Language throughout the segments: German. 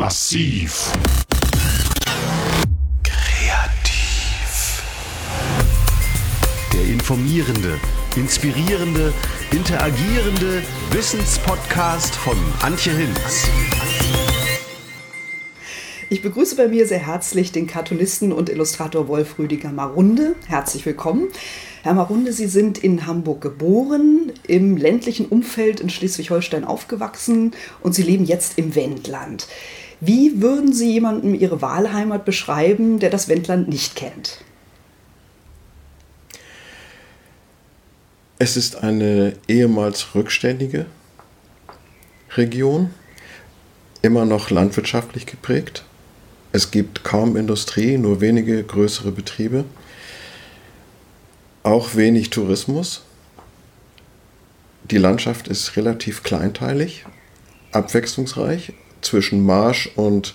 Massiv. Kreativ. Der informierende, inspirierende, interagierende Wissenspodcast von Antje Hinz. Ich begrüße bei mir sehr herzlich den Cartoonisten und Illustrator Wolf Rüdiger Marunde. Herzlich willkommen. Herr Marunde, Sie sind in Hamburg geboren, im ländlichen Umfeld in Schleswig-Holstein aufgewachsen und Sie leben jetzt im Wendland. Wie würden Sie jemandem Ihre Wahlheimat beschreiben, der das Wendland nicht kennt? Es ist eine ehemals rückständige Region, immer noch landwirtschaftlich geprägt. Es gibt kaum Industrie, nur wenige größere Betriebe auch wenig Tourismus. Die Landschaft ist relativ kleinteilig, abwechslungsreich zwischen Marsch und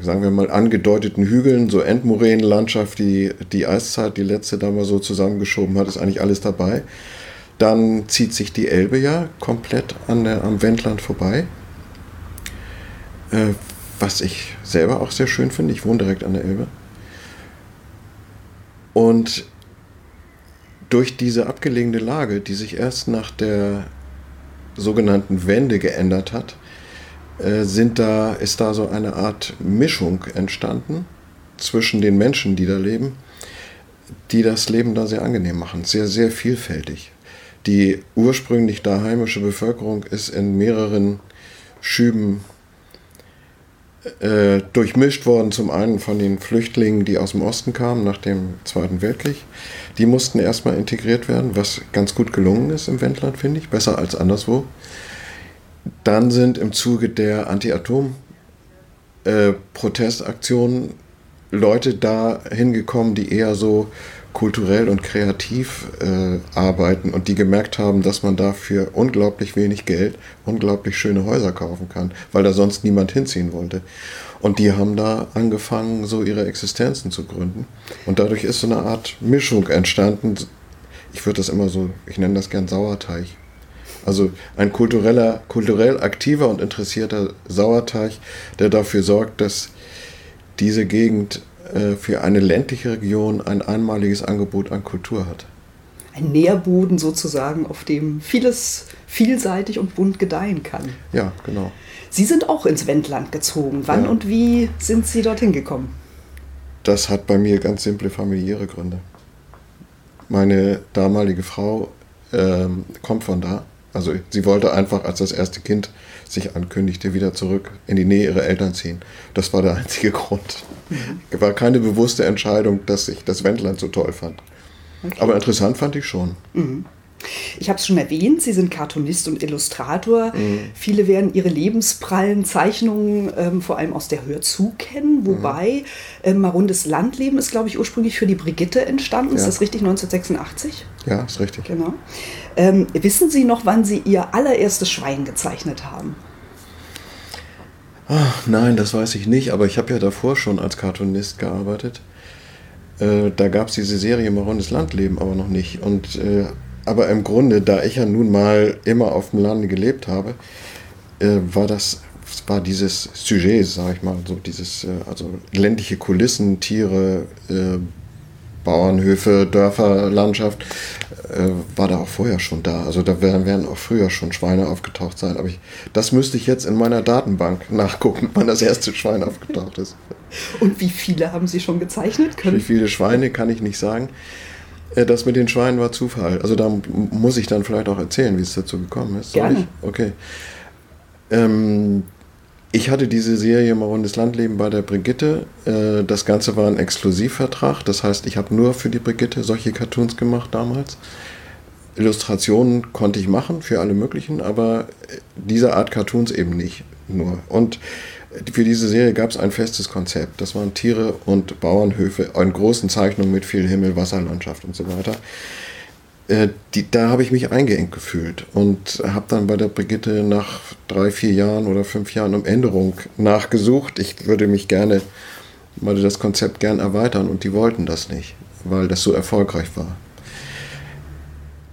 sagen wir mal angedeuteten Hügeln, so Endmoränenlandschaft, die die Eiszeit, die letzte da mal so zusammengeschoben hat, ist eigentlich alles dabei. Dann zieht sich die Elbe ja komplett an der, am Wendland vorbei. Äh, was ich selber auch sehr schön finde. Ich wohne direkt an der Elbe. Und durch diese abgelegene Lage, die sich erst nach der sogenannten Wende geändert hat, sind da, ist da so eine Art Mischung entstanden zwischen den Menschen, die da leben, die das Leben da sehr angenehm machen, sehr, sehr vielfältig. Die ursprünglich da heimische Bevölkerung ist in mehreren Schüben äh, durchmischt worden, zum einen von den Flüchtlingen, die aus dem Osten kamen nach dem Zweiten Weltkrieg. Die mussten erstmal integriert werden, was ganz gut gelungen ist im Wendland, finde ich, besser als anderswo. Dann sind im Zuge der Anti-Atom-Protestaktionen äh, Leute da hingekommen, die eher so kulturell und kreativ äh, arbeiten und die gemerkt haben, dass man dafür unglaublich wenig Geld unglaublich schöne Häuser kaufen kann, weil da sonst niemand hinziehen wollte. Und die haben da angefangen, so ihre Existenzen zu gründen. Und dadurch ist so eine Art Mischung entstanden. Ich würde das immer so, ich nenne das gern Sauerteig. Also ein kultureller, kulturell aktiver und interessierter Sauerteig, der dafür sorgt, dass diese Gegend äh, für eine ländliche Region ein einmaliges Angebot an Kultur hat. Ein Nährboden sozusagen, auf dem vieles vielseitig und bunt gedeihen kann. Ja, genau. Sie sind auch ins Wendland gezogen. Wann ja. und wie sind Sie dorthin gekommen? Das hat bei mir ganz simple familiäre Gründe. Meine damalige Frau ähm, kommt von da. Also sie wollte einfach, als das erste Kind sich ankündigte, wieder zurück in die Nähe ihrer Eltern ziehen. Das war der einzige Grund. Mhm. War keine bewusste Entscheidung, dass ich das Wendland so toll fand. Okay. Aber interessant fand ich schon. Mhm. Ich habe es schon erwähnt, Sie sind Cartoonist und Illustrator. Mhm. Viele werden Ihre lebensprallen Zeichnungen ähm, vor allem aus der Hörzu kennen, mhm. wobei mhm. äh, Marundes Landleben ist, glaube ich, ursprünglich für die Brigitte entstanden. Ja. Ist das richtig, 1986? Ja, ist richtig. Genau. Ähm, wissen Sie noch, wann Sie Ihr allererstes Schwein gezeichnet haben? Ach, nein, das weiß ich nicht, aber ich habe ja davor schon als Cartoonist gearbeitet. Äh, da gab es diese Serie Marundes Landleben aber noch nicht. Und äh, aber im Grunde, da ich ja nun mal immer auf dem Lande gelebt habe, äh, war das war dieses Sujet, sag ich mal, so dieses, äh, also ländliche Kulissen, Tiere, äh, Bauernhöfe, Dörfer, Landschaft, äh, war da auch vorher schon da. Also da werden, werden auch früher schon Schweine aufgetaucht sein. Aber ich, das müsste ich jetzt in meiner Datenbank nachgucken, wann das erste Schwein aufgetaucht ist. Und wie viele haben Sie schon gezeichnet? Können? Wie viele Schweine kann ich nicht sagen. Äh, das mit den Schweinen war Zufall. Also da muss ich dann vielleicht auch erzählen, wie es dazu gekommen ist. Soll Gerne. Ich? Okay. Ähm, ich hatte diese Serie Marundes Landleben bei der Brigitte. Äh, das Ganze war ein Exklusivvertrag. Das heißt, ich habe nur für die Brigitte solche Cartoons gemacht damals. Illustrationen konnte ich machen für alle möglichen, aber diese Art Cartoons eben nicht nur. Und für diese Serie gab es ein festes Konzept. Das waren Tiere und Bauernhöfe in großen Zeichnungen mit viel Himmel, Wasserlandschaft und so weiter. Äh, die, da habe ich mich eingeengt gefühlt und habe dann bei der Brigitte nach drei, vier Jahren oder fünf Jahren um Änderung nachgesucht. Ich würde mich gerne, mal das Konzept gern erweitern und die wollten das nicht, weil das so erfolgreich war.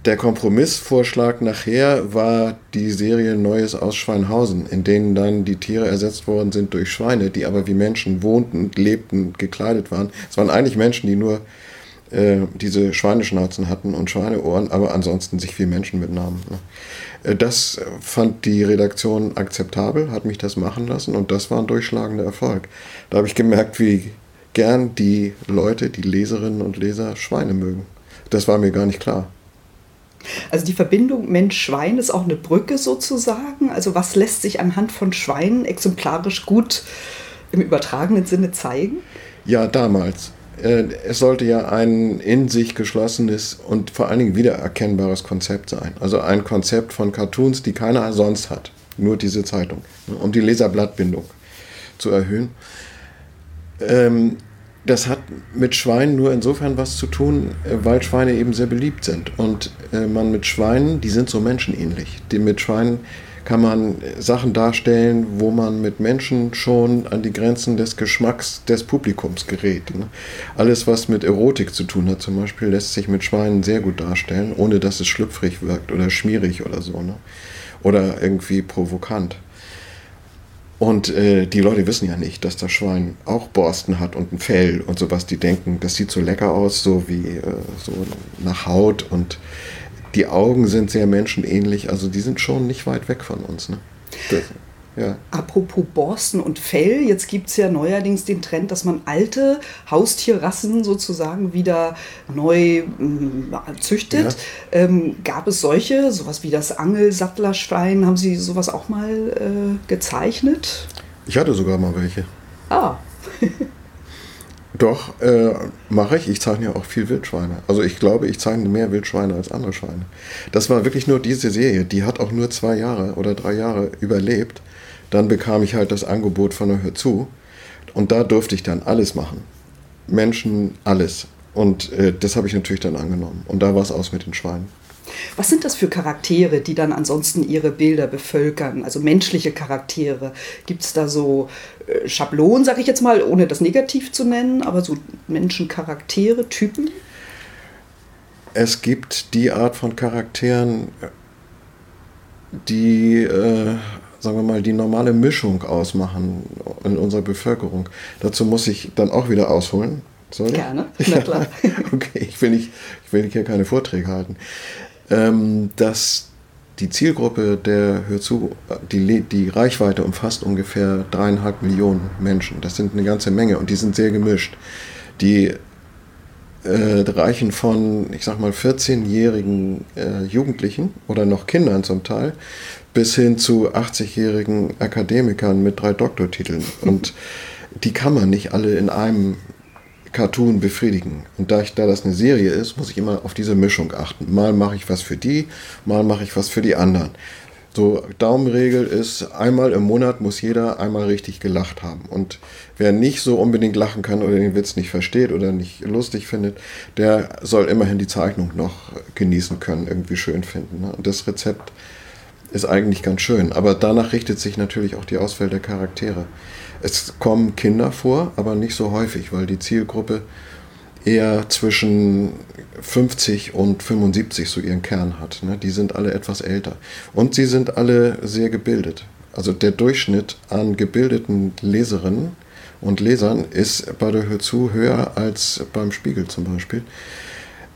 Der Kompromissvorschlag nachher war die Serie Neues aus Schweinhausen, in denen dann die Tiere ersetzt worden sind durch Schweine, die aber wie Menschen wohnten, lebten, gekleidet waren. Es waren eigentlich Menschen, die nur äh, diese Schweineschnauzen hatten und Schweineohren, aber ansonsten sich wie Menschen mitnahmen. Ne? Äh, das fand die Redaktion akzeptabel, hat mich das machen lassen und das war ein durchschlagender Erfolg. Da habe ich gemerkt, wie gern die Leute, die Leserinnen und Leser Schweine mögen. Das war mir gar nicht klar. Also die Verbindung Mensch-Schwein ist auch eine Brücke sozusagen. Also was lässt sich anhand von Schweinen exemplarisch gut im übertragenen Sinne zeigen? Ja, damals. Äh, es sollte ja ein in sich geschlossenes und vor allen Dingen wiedererkennbares Konzept sein. Also ein Konzept von Cartoons, die keiner sonst hat. Nur diese Zeitung. Um die Leserblattbindung zu erhöhen. Ähm, das hat mit Schweinen nur insofern was zu tun, äh, weil Schweine eben sehr beliebt sind. Und äh, man mit Schweinen, die sind so menschenähnlich. Mit Schweinen kann man Sachen darstellen, wo man mit Menschen schon an die Grenzen des Geschmacks des Publikums gerät. Ne? Alles, was mit Erotik zu tun hat, zum Beispiel, lässt sich mit Schweinen sehr gut darstellen, ohne dass es schlüpfrig wirkt oder schmierig oder so. Ne? Oder irgendwie provokant. Und äh, die Leute wissen ja nicht, dass das Schwein auch Borsten hat und ein Fell und sowas. Die denken, das sieht so lecker aus, so wie äh, so nach Haut und die Augen sind sehr menschenähnlich. Also die sind schon nicht weit weg von uns. Ne? Das, ja. Apropos Borsten und Fell, jetzt gibt es ja neuerdings den Trend, dass man alte Haustierrassen sozusagen wieder neu äh, züchtet. Ja. Ähm, gab es solche, sowas wie das Angelsattlerschwein, haben Sie sowas auch mal äh, gezeichnet? Ich hatte sogar mal welche. Ah. Doch, äh, mache ich. Ich zeichne ja auch viel Wildschweine. Also ich glaube, ich zeichne mehr Wildschweine als andere Schweine. Das war wirklich nur diese Serie. Die hat auch nur zwei Jahre oder drei Jahre überlebt. Dann bekam ich halt das Angebot von der Hör zu. Und da durfte ich dann alles machen. Menschen, alles. Und äh, das habe ich natürlich dann angenommen. Und da war es aus mit den Schweinen. Was sind das für Charaktere, die dann ansonsten ihre Bilder bevölkern? Also menschliche Charaktere. Gibt es da so äh, Schablonen, sage ich jetzt mal, ohne das negativ zu nennen, aber so Menschencharaktere, Typen? Es gibt die Art von Charakteren, die äh, sagen wir mal, die normale Mischung ausmachen in unserer Bevölkerung. Dazu muss ich dann auch wieder ausholen. Soll Gerne, na klar. okay, ich will, nicht, ich will hier keine Vorträge halten. Ähm, dass die Zielgruppe der Hör zu, die, die Reichweite umfasst ungefähr dreieinhalb Millionen Menschen. Das sind eine ganze Menge und die sind sehr gemischt. Die äh, reichen von, ich sag mal, 14-jährigen äh, Jugendlichen oder noch Kindern zum Teil bis hin zu 80-jährigen Akademikern mit drei Doktortiteln. Und die kann man nicht alle in einem Cartoon befriedigen. Und da, ich, da das eine Serie ist, muss ich immer auf diese Mischung achten. Mal mache ich was für die, mal mache ich was für die anderen. So, Daumenregel ist, einmal im Monat muss jeder einmal richtig gelacht haben. Und wer nicht so unbedingt lachen kann oder den Witz nicht versteht oder nicht lustig findet, der soll immerhin die Zeichnung noch genießen können, irgendwie schön finden. Ne? Und das Rezept ist eigentlich ganz schön. Aber danach richtet sich natürlich auch die Auswahl der Charaktere. Es kommen Kinder vor, aber nicht so häufig, weil die Zielgruppe eher zwischen 50 und 75 so ihren Kern hat. Ne? Die sind alle etwas älter. Und sie sind alle sehr gebildet. Also der Durchschnitt an gebildeten Leserinnen und Lesern ist bei der Hör zu höher als beim Spiegel zum Beispiel.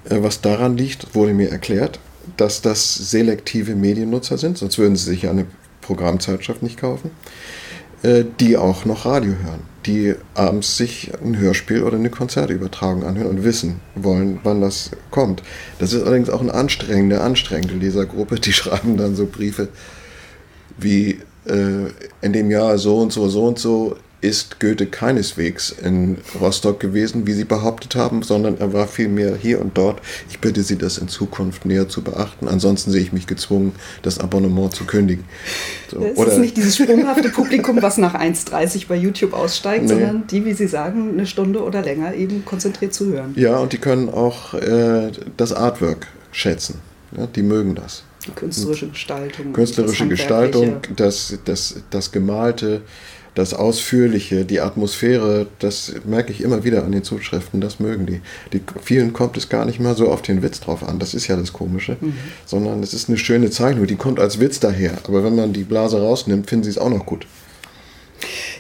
Äh, was daran liegt, wurde mir erklärt, dass das selektive Mediennutzer sind, sonst würden sie sich eine Programmzeitschrift nicht kaufen, die auch noch Radio hören, die abends sich ein Hörspiel oder eine Konzertübertragung anhören und wissen wollen, wann das kommt. Das ist allerdings auch eine anstrengende, anstrengende Lesergruppe, die schreiben dann so Briefe wie äh, in dem Jahr so und so, so und so ist Goethe keineswegs in Rostock gewesen, wie Sie behauptet haben, sondern er war vielmehr hier und dort. Ich bitte Sie, das in Zukunft näher zu beachten. Ansonsten sehe ich mich gezwungen, das Abonnement zu kündigen. So. Es Oder ist nicht dieses sprunghafte Publikum, was nach 1,30 bei YouTube aussteigt, nee. sondern die, wie Sie sagen, eine Stunde oder länger eben konzentriert zu hören. Ja, und die können auch äh, das Artwork schätzen. Ja, die mögen das. Die künstlerische Gestaltung. Künstlerische das Gestaltung, das, das, das Gemalte, das Ausführliche, die Atmosphäre, das merke ich immer wieder an den Zuschriften, das mögen die. die vielen kommt es gar nicht mal so auf den Witz drauf an, das ist ja das Komische, mhm. sondern es ist eine schöne Zeichnung, die kommt als Witz daher. Aber wenn man die Blase rausnimmt, finden sie es auch noch gut.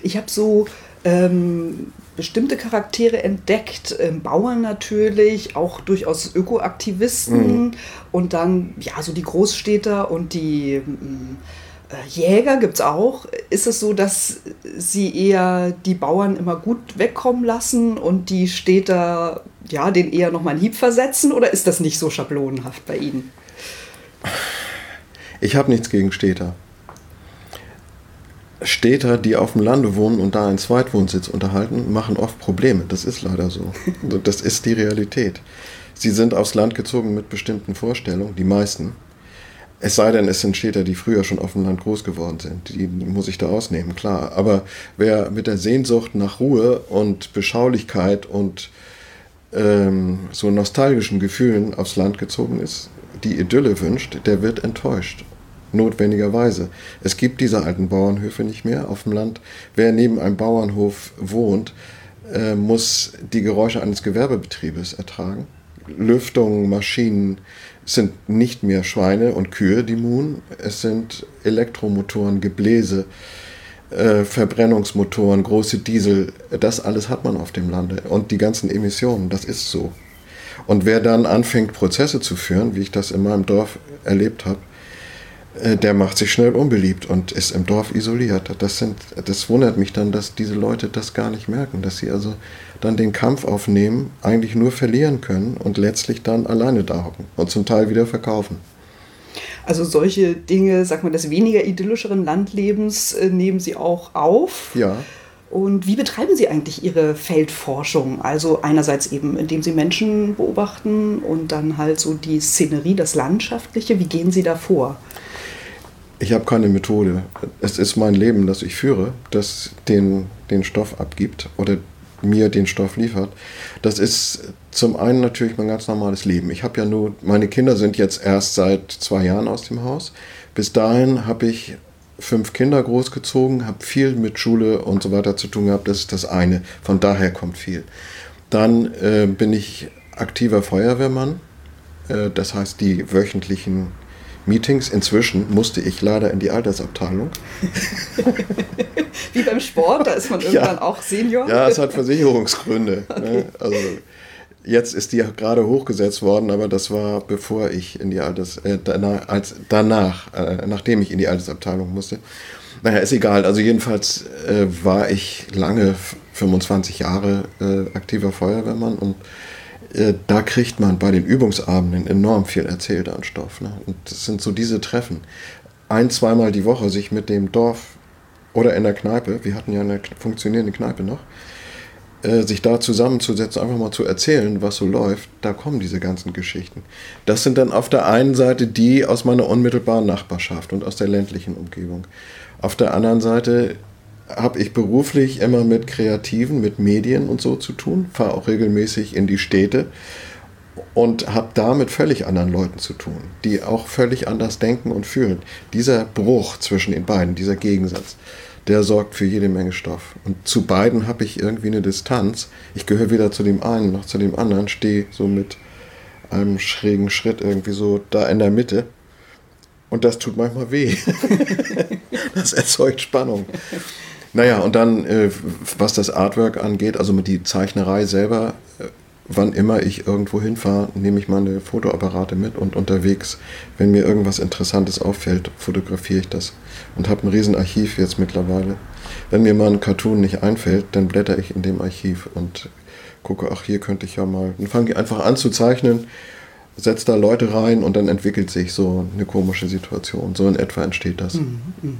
Ich habe so ähm, bestimmte Charaktere entdeckt, ähm, Bauern natürlich, auch durchaus Ökoaktivisten mhm. und dann ja so die Großstädter und die ähm, äh, Jäger gibt es auch. Ist es so, dass sie eher die Bauern immer gut wegkommen lassen und die Städter ja den eher nochmal einen Hieb versetzen oder ist das nicht so schablonenhaft bei Ihnen? Ich habe nichts gegen Städter. Städter, die auf dem Lande wohnen und da einen Zweitwohnsitz unterhalten, machen oft Probleme. Das ist leider so. Das ist die Realität. Sie sind aufs Land gezogen mit bestimmten Vorstellungen, die meisten. Es sei denn, es sind Städter, die früher schon auf dem Land groß geworden sind. Die muss ich da ausnehmen, klar. Aber wer mit der Sehnsucht nach Ruhe und Beschaulichkeit und ähm, so nostalgischen Gefühlen aufs Land gezogen ist, die Idylle wünscht, der wird enttäuscht notwendigerweise. Es gibt diese alten Bauernhöfe nicht mehr auf dem Land. Wer neben einem Bauernhof wohnt, äh, muss die Geräusche eines Gewerbebetriebes ertragen. Lüftungen, Maschinen sind nicht mehr Schweine und Kühe, die muhen. Es sind Elektromotoren, Gebläse, äh, Verbrennungsmotoren, große Diesel. Das alles hat man auf dem Lande. Und die ganzen Emissionen, das ist so. Und wer dann anfängt, Prozesse zu führen, wie ich das in meinem Dorf erlebt habe, der macht sich schnell unbeliebt und ist im Dorf isoliert. Das, sind, das wundert mich dann, dass diese Leute das gar nicht merken, dass sie also dann den Kampf aufnehmen, eigentlich nur verlieren können und letztlich dann alleine da hocken und zum Teil wieder verkaufen. Also solche Dinge, sag mal, des weniger idyllischeren Landlebens äh, nehmen Sie auch auf. Ja. Und wie betreiben Sie eigentlich Ihre Feldforschung? Also einerseits eben, indem Sie Menschen beobachten und dann halt so die Szenerie, das Landschaftliche. Wie gehen Sie da vor? Ich habe keine Methode. Es ist mein Leben, das ich führe, das den, den Stoff abgibt oder mir den Stoff liefert. Das ist zum einen natürlich mein ganz normales Leben. Ich habe ja nur, meine Kinder sind jetzt erst seit zwei Jahren aus dem Haus. Bis dahin habe ich fünf Kinder großgezogen, habe viel mit Schule und so weiter zu tun gehabt. Das ist das eine. Von daher kommt viel. Dann äh, bin ich aktiver Feuerwehrmann. Äh, das heißt, die wöchentlichen Meetings. Inzwischen musste ich leider in die Altersabteilung. Wie beim Sport, da ist man irgendwann ja. auch Senior. Ja, es hat Versicherungsgründe. Ne? Okay. Also jetzt ist die gerade hochgesetzt worden, aber das war bevor ich in die Alters, äh, danach, als, danach äh, nachdem ich in die Altersabteilung musste. Naja, ist egal. Also jedenfalls äh, war ich lange, 25 Jahre äh, aktiver Feuerwehrmann und äh, da kriegt man bei den Übungsabenden enorm viel erzählt an Stoff. Ne? Und das sind so diese Treffen. Ein, zweimal die Woche sich mit dem Dorf oder in der Kneipe, wir hatten ja eine funktionierende Kneipe noch, äh, sich da zusammenzusetzen, einfach mal zu erzählen, was so läuft, da kommen diese ganzen Geschichten. Das sind dann auf der einen Seite die aus meiner unmittelbaren Nachbarschaft und aus der ländlichen Umgebung. Auf der anderen Seite habe ich beruflich immer mit Kreativen, mit Medien und so zu tun, fahre auch regelmäßig in die Städte und habe da mit völlig anderen Leuten zu tun, die auch völlig anders denken und fühlen. Dieser Bruch zwischen den beiden, dieser Gegensatz, der sorgt für jede Menge Stoff. Und zu beiden habe ich irgendwie eine Distanz. Ich gehöre weder zu dem einen noch zu dem anderen, stehe so mit einem schrägen Schritt irgendwie so da in der Mitte. Und das tut manchmal weh. das erzeugt Spannung. Naja, und dann, äh, was das Artwork angeht, also mit die Zeichnerei selber, äh, wann immer ich irgendwo hinfahre, nehme ich meine Fotoapparate mit und unterwegs, wenn mir irgendwas Interessantes auffällt, fotografiere ich das und habe ein Riesenarchiv jetzt mittlerweile. Wenn mir mal ein Cartoon nicht einfällt, dann blätter ich in dem Archiv und gucke, ach, hier könnte ich ja mal. Dann fange ich einfach an zu zeichnen, setze da Leute rein und dann entwickelt sich so eine komische Situation. So in etwa entsteht das. Mhm, mh.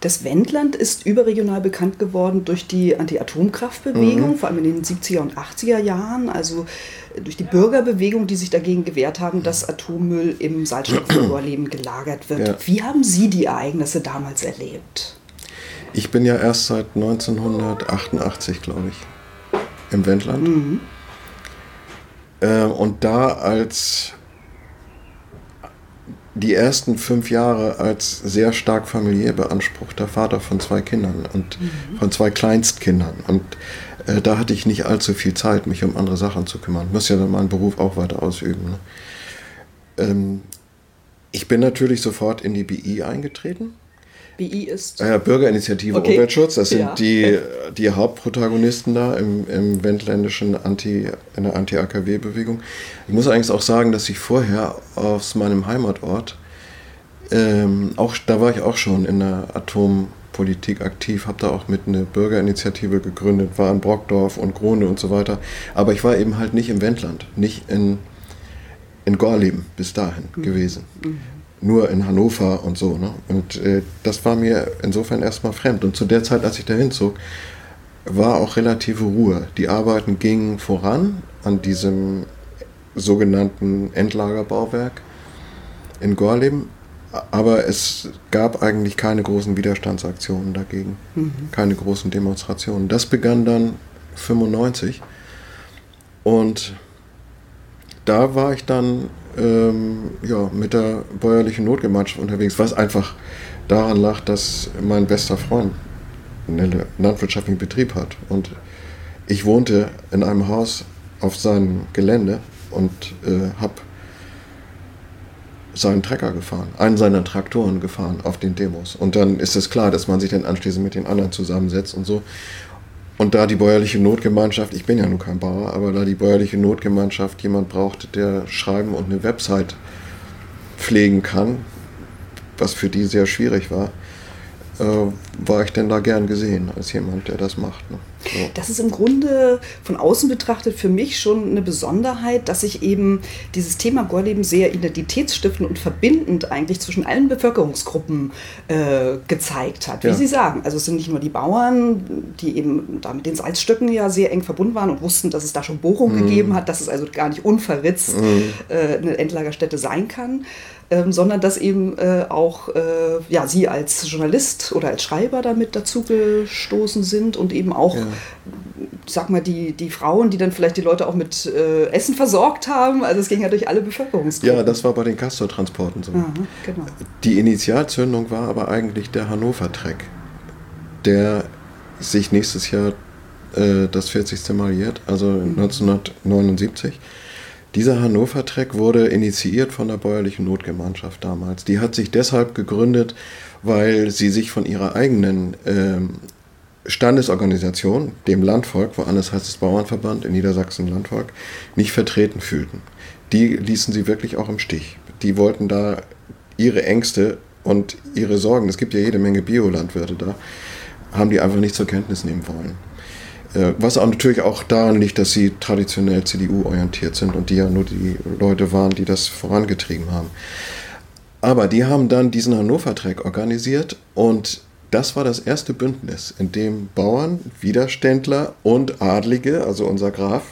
Das Wendland ist überregional bekannt geworden durch die Anti-Atomkraftbewegung, mhm. vor allem in den 70er und 80er Jahren, also durch die Bürgerbewegung, die sich dagegen gewehrt haben, dass Atommüll im Salzstoffvorleben gelagert wird. Ja. Wie haben Sie die Ereignisse damals erlebt? Ich bin ja erst seit 1988, glaube ich, im Wendland. Mhm. Äh, und da als die ersten fünf Jahre als sehr stark familiär beanspruchter Vater von zwei Kindern und mhm. von zwei Kleinstkindern. Und äh, da hatte ich nicht allzu viel Zeit, mich um andere Sachen zu kümmern. Ich muss ja dann meinen Beruf auch weiter ausüben. Ne? Ähm, ich bin natürlich sofort in die BI eingetreten. BI ist? Ja, Bürgerinitiative okay. Umweltschutz. Das sind ja. die, die Hauptprotagonisten da im, im wendländischen Anti, in der Anti-AKW-Bewegung. Ich muss eigentlich auch sagen, dass ich vorher aus meinem Heimatort, ähm, auch, da war ich auch schon in der Atompolitik aktiv, habe da auch mit einer Bürgerinitiative gegründet, war in Brockdorf und Grone und so weiter. Aber ich war eben halt nicht im Wendland, nicht in, in Gorleben bis dahin mhm. gewesen. Mhm nur in Hannover und so. Ne? Und äh, das war mir insofern erstmal fremd. Und zu der Zeit, als ich da hinzog, war auch relative Ruhe. Die Arbeiten gingen voran an diesem sogenannten Endlagerbauwerk in Gorleben, aber es gab eigentlich keine großen Widerstandsaktionen dagegen, mhm. keine großen Demonstrationen. Das begann dann 95 und da war ich dann ähm, ja, mit der bäuerlichen Notgemeinschaft unterwegs, was einfach daran lag, dass mein bester Freund einen landwirtschaftlichen Betrieb hat. Und ich wohnte in einem Haus auf seinem Gelände und äh, habe seinen Trecker gefahren, einen seiner Traktoren gefahren auf den Demos. Und dann ist es klar, dass man sich dann anschließend mit den anderen zusammensetzt und so. Und da die bäuerliche Notgemeinschaft, ich bin ja nun kein Bauer, aber da die bäuerliche Notgemeinschaft jemand brauchte, der schreiben und eine Website pflegen kann, was für die sehr schwierig war, war ich denn da gern gesehen als jemand, der das macht. Ne? So. Das ist im Grunde von außen betrachtet für mich schon eine Besonderheit, dass sich eben dieses Thema Gorleben sehr identitätsstiftend und verbindend eigentlich zwischen allen Bevölkerungsgruppen äh, gezeigt hat. Wie ja. Sie sagen, also es sind nicht nur die Bauern, die eben da mit den Salzstöcken ja sehr eng verbunden waren und wussten, dass es da schon Bohrungen mhm. gegeben hat, dass es also gar nicht unverritzt mhm. äh, eine Endlagerstätte sein kann ähm, sondern dass eben äh, auch äh, ja, Sie als Journalist oder als Schreiber damit dazugestoßen sind und eben auch, ja. sag mal, die, die Frauen, die dann vielleicht die Leute auch mit äh, Essen versorgt haben. Also es ging ja durch alle Bevölkerungsgruppen. Ja, das war bei den Castor-Transporten so. Aha, genau. Die Initialzündung war aber eigentlich der Hannover-Treck, der sich nächstes Jahr äh, das 40. Mal jährt, also mhm. 1979 dieser Hannover-Treck wurde initiiert von der bäuerlichen Notgemeinschaft damals. Die hat sich deshalb gegründet, weil sie sich von ihrer eigenen ähm, Standesorganisation, dem Landvolk, woanders heißt es Bauernverband, in Niedersachsen Landvolk, nicht vertreten fühlten. Die ließen sie wirklich auch im Stich. Die wollten da ihre Ängste und ihre Sorgen, es gibt ja jede Menge Biolandwirte da, haben die einfach nicht zur Kenntnis nehmen wollen. Äh, was natürlich auch daran liegt, dass sie traditionell CDU-orientiert sind und die ja nur die Leute waren, die das vorangetrieben haben. Aber die haben dann diesen Hannover-Track organisiert und das war das erste Bündnis, in dem Bauern, Widerständler und Adlige, also unser Graf,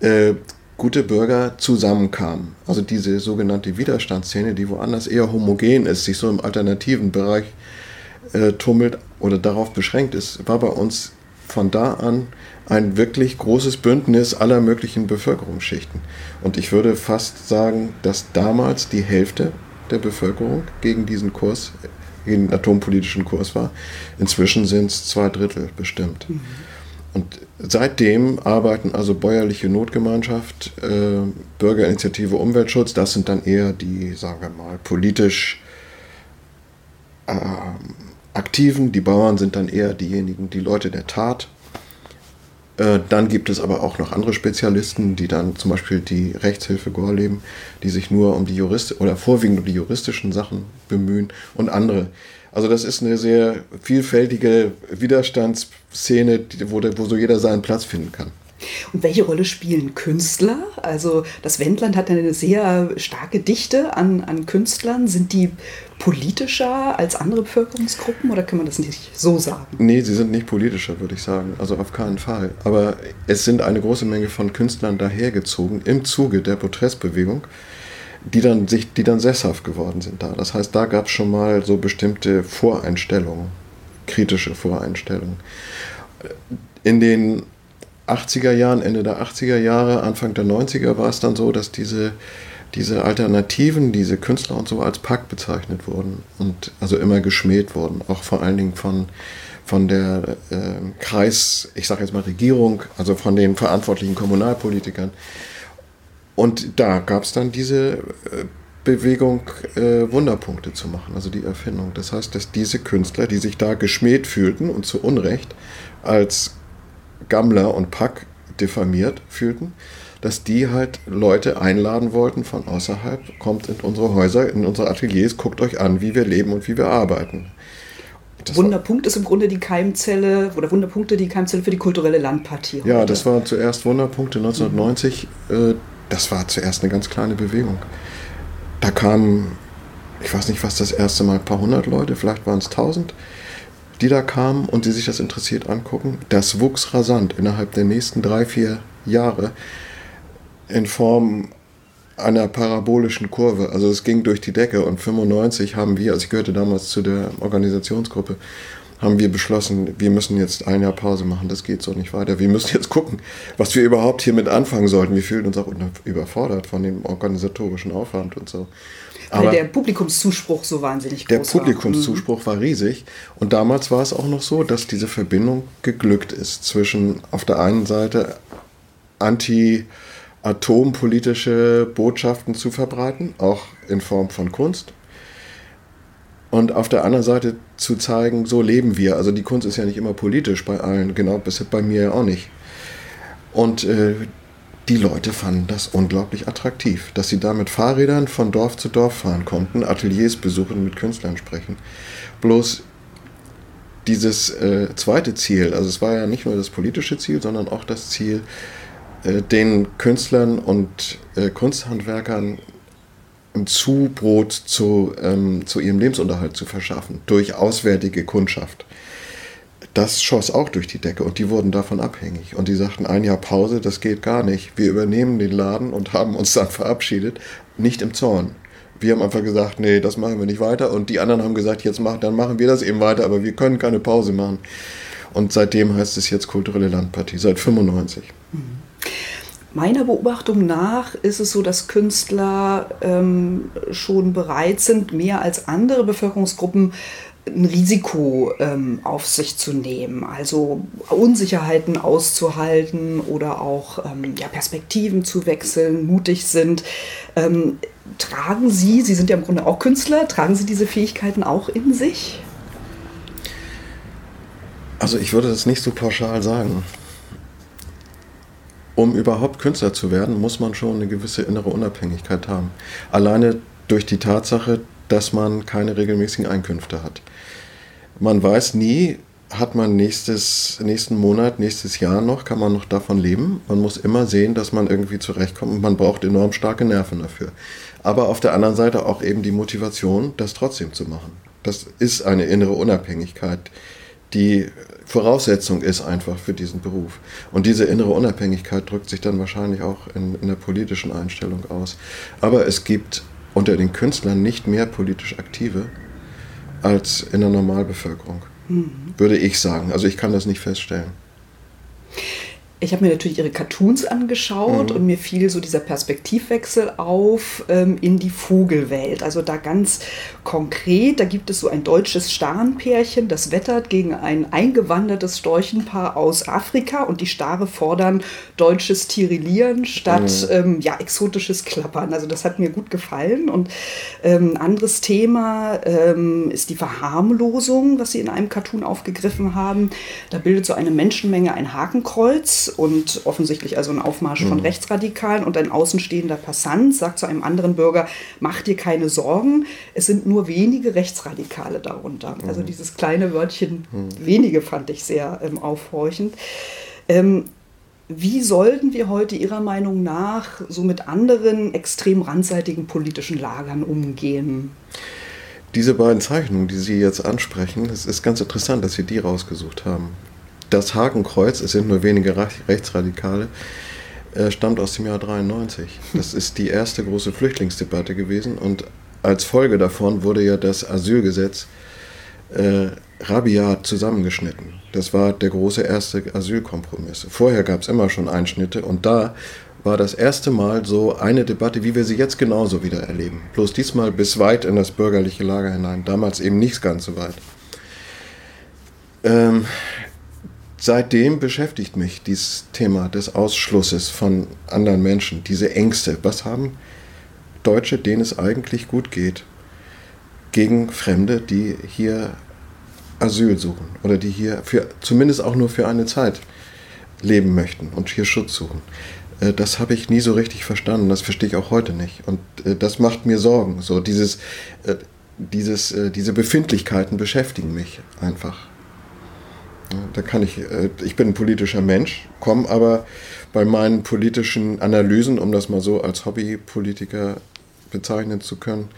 äh, gute Bürger zusammenkamen. Also diese sogenannte Widerstandsszene, die woanders eher homogen ist, sich so im alternativen Bereich äh, tummelt oder darauf beschränkt ist, war bei uns von da an ein wirklich großes Bündnis aller möglichen Bevölkerungsschichten. Und ich würde fast sagen, dass damals die Hälfte der Bevölkerung gegen diesen Kurs, gegen den atompolitischen Kurs war. Inzwischen sind es zwei Drittel bestimmt. Mhm. Und seitdem arbeiten also bäuerliche Notgemeinschaft, äh, Bürgerinitiative Umweltschutz, das sind dann eher die, sagen wir mal, politisch äh, Aktiven, die Bauern sind dann eher diejenigen, die Leute der Tat. Äh, dann gibt es aber auch noch andere Spezialisten, die dann zum Beispiel die Rechtshilfe Gorleben, die sich nur um die Jurist oder vorwiegend um die juristischen Sachen bemühen und andere. Also das ist eine sehr vielfältige Widerstandsszene, wo, wo so jeder seinen Platz finden kann. Und welche Rolle spielen Künstler? Also das Wendland hat eine sehr starke Dichte an, an Künstlern. Sind die politischer als andere Bevölkerungsgruppen oder kann man das nicht so sagen? Nee, sie sind nicht politischer, würde ich sagen. Also auf keinen Fall. Aber es sind eine große Menge von Künstlern dahergezogen im Zuge der Protestbewegung, die dann, sich, die dann sesshaft geworden sind da. Das heißt, da gab es schon mal so bestimmte Voreinstellungen, kritische Voreinstellungen. In den 80er Jahren, Ende der 80er Jahre, Anfang der 90er war es dann so, dass diese diese Alternativen, diese Künstler und so als Pack bezeichnet wurden und also immer geschmäht wurden, auch vor allen Dingen von, von der äh, Kreis, ich sage jetzt mal Regierung, also von den verantwortlichen Kommunalpolitikern. Und da gab es dann diese äh, Bewegung, äh, Wunderpunkte zu machen, also die Erfindung. Das heißt, dass diese Künstler, die sich da geschmäht fühlten und zu Unrecht als Gammler und Pack diffamiert fühlten, dass die halt Leute einladen wollten von außerhalb, kommt in unsere Häuser, in unsere Ateliers, guckt euch an, wie wir leben und wie wir arbeiten. Das Wunderpunkt ist im Grunde die Keimzelle oder Wunderpunkte die Keimzelle für die kulturelle Landpartie. Ja, das war zuerst Wunderpunkte 1990. Mhm. Das war zuerst eine ganz kleine Bewegung. Da kamen, ich weiß nicht, was das erste Mal, ein paar hundert Leute, vielleicht waren es tausend, die da kamen und die sich das interessiert angucken. Das wuchs rasant innerhalb der nächsten drei, vier Jahre in Form einer parabolischen Kurve. Also es ging durch die Decke und 95 haben wir, also ich gehörte damals zu der Organisationsgruppe, haben wir beschlossen, wir müssen jetzt ein Jahr Pause machen, das geht so nicht weiter. Wir müssen jetzt gucken, was wir überhaupt hiermit anfangen sollten. Wir fühlen uns auch überfordert von dem organisatorischen Aufwand und so. Aber der Publikumszuspruch so wahnsinnig groß war. Der Publikumszuspruch war. war riesig. Und damals war es auch noch so, dass diese Verbindung geglückt ist zwischen auf der einen Seite anti- atompolitische Botschaften zu verbreiten, auch in Form von Kunst. Und auf der anderen Seite zu zeigen, so leben wir. Also die Kunst ist ja nicht immer politisch bei allen, genau, bis bei mir auch nicht. Und äh, die Leute fanden das unglaublich attraktiv, dass sie da mit Fahrrädern von Dorf zu Dorf fahren konnten, Ateliers besuchen, mit Künstlern sprechen. Bloß dieses äh, zweite Ziel, also es war ja nicht nur das politische Ziel, sondern auch das Ziel, äh, den Künstlern und äh, Kunsthandwerkern ein Zubrot zu, ähm, zu ihrem Lebensunterhalt zu verschaffen, durch auswärtige Kundschaft. Das schoss auch durch die Decke und die wurden davon abhängig. Und die sagten, ein Jahr Pause, das geht gar nicht. Wir übernehmen den Laden und haben uns dann verabschiedet, nicht im Zorn. Wir haben einfach gesagt, nee, das machen wir nicht weiter. Und die anderen haben gesagt, jetzt machen, dann machen wir das eben weiter, aber wir können keine Pause machen. Und seitdem heißt es jetzt kulturelle Landpartie, seit 95. Mhm. Meiner Beobachtung nach ist es so, dass Künstler ähm, schon bereit sind, mehr als andere Bevölkerungsgruppen ein Risiko ähm, auf sich zu nehmen, also Unsicherheiten auszuhalten oder auch ähm, ja, Perspektiven zu wechseln, mutig sind. Ähm, tragen Sie, Sie sind ja im Grunde auch Künstler, tragen Sie diese Fähigkeiten auch in sich? Also ich würde das nicht so pauschal sagen um überhaupt Künstler zu werden, muss man schon eine gewisse innere Unabhängigkeit haben. Alleine durch die Tatsache, dass man keine regelmäßigen Einkünfte hat. Man weiß nie, hat man nächstes, nächsten Monat, nächstes Jahr noch, kann man noch davon leben. Man muss immer sehen, dass man irgendwie zurechtkommt und man braucht enorm starke Nerven dafür. Aber auf der anderen Seite auch eben die Motivation, das trotzdem zu machen. Das ist eine innere Unabhängigkeit, die Voraussetzung ist einfach für diesen Beruf. Und diese innere Unabhängigkeit drückt sich dann wahrscheinlich auch in, in der politischen Einstellung aus. Aber es gibt unter den Künstlern nicht mehr politisch Aktive als in der Normalbevölkerung, mhm. würde ich sagen. Also ich kann das nicht feststellen ich habe mir natürlich ihre Cartoons angeschaut mhm. und mir fiel so dieser Perspektivwechsel auf ähm, in die Vogelwelt. Also da ganz konkret, da gibt es so ein deutsches Starnpärchen, das wettert gegen ein eingewandertes Storchenpaar aus Afrika und die Stare fordern deutsches Tirillieren statt mhm. ähm, ja, exotisches Klappern. Also das hat mir gut gefallen. Und ähm, anderes Thema ähm, ist die Verharmlosung, was sie in einem Cartoon aufgegriffen haben. Da bildet so eine Menschenmenge ein Hakenkreuz und offensichtlich also ein Aufmarsch mhm. von Rechtsradikalen und ein außenstehender Passant sagt zu einem anderen Bürger, mach dir keine Sorgen, es sind nur wenige Rechtsradikale darunter. Mhm. Also dieses kleine Wörtchen mhm. wenige fand ich sehr ähm, aufhorchend. Ähm, wie sollten wir heute Ihrer Meinung nach so mit anderen extrem randseitigen politischen Lagern umgehen? Diese beiden Zeichnungen, die Sie jetzt ansprechen, es ist ganz interessant, dass Sie die rausgesucht haben. Das Hakenkreuz, es sind nur wenige Rechtsradikale, äh, stammt aus dem Jahr 93. Das ist die erste große Flüchtlingsdebatte gewesen und als Folge davon wurde ja das Asylgesetz äh, rabiat zusammengeschnitten. Das war der große erste Asylkompromiss. Vorher gab es immer schon Einschnitte und da war das erste Mal so eine Debatte, wie wir sie jetzt genauso wieder erleben. Bloß diesmal bis weit in das bürgerliche Lager hinein. Damals eben nicht ganz so weit. Ähm, seitdem beschäftigt mich dieses Thema des Ausschlusses von anderen Menschen, diese Ängste. Was haben Deutsche, denen es eigentlich gut geht, gegen Fremde, die hier Asyl suchen oder die hier für, zumindest auch nur für eine Zeit leben möchten und hier Schutz suchen. Äh, das habe ich nie so richtig verstanden, das verstehe ich auch heute nicht. Und äh, das macht mir Sorgen. So dieses, äh, dieses, diese Befindlichkeiten beschäftigen mich einfach. Da kann ich, ich bin ein politischer Mensch, komme aber bei meinen politischen Analysen, um das mal so als Hobbypolitiker bezeichnen zu können,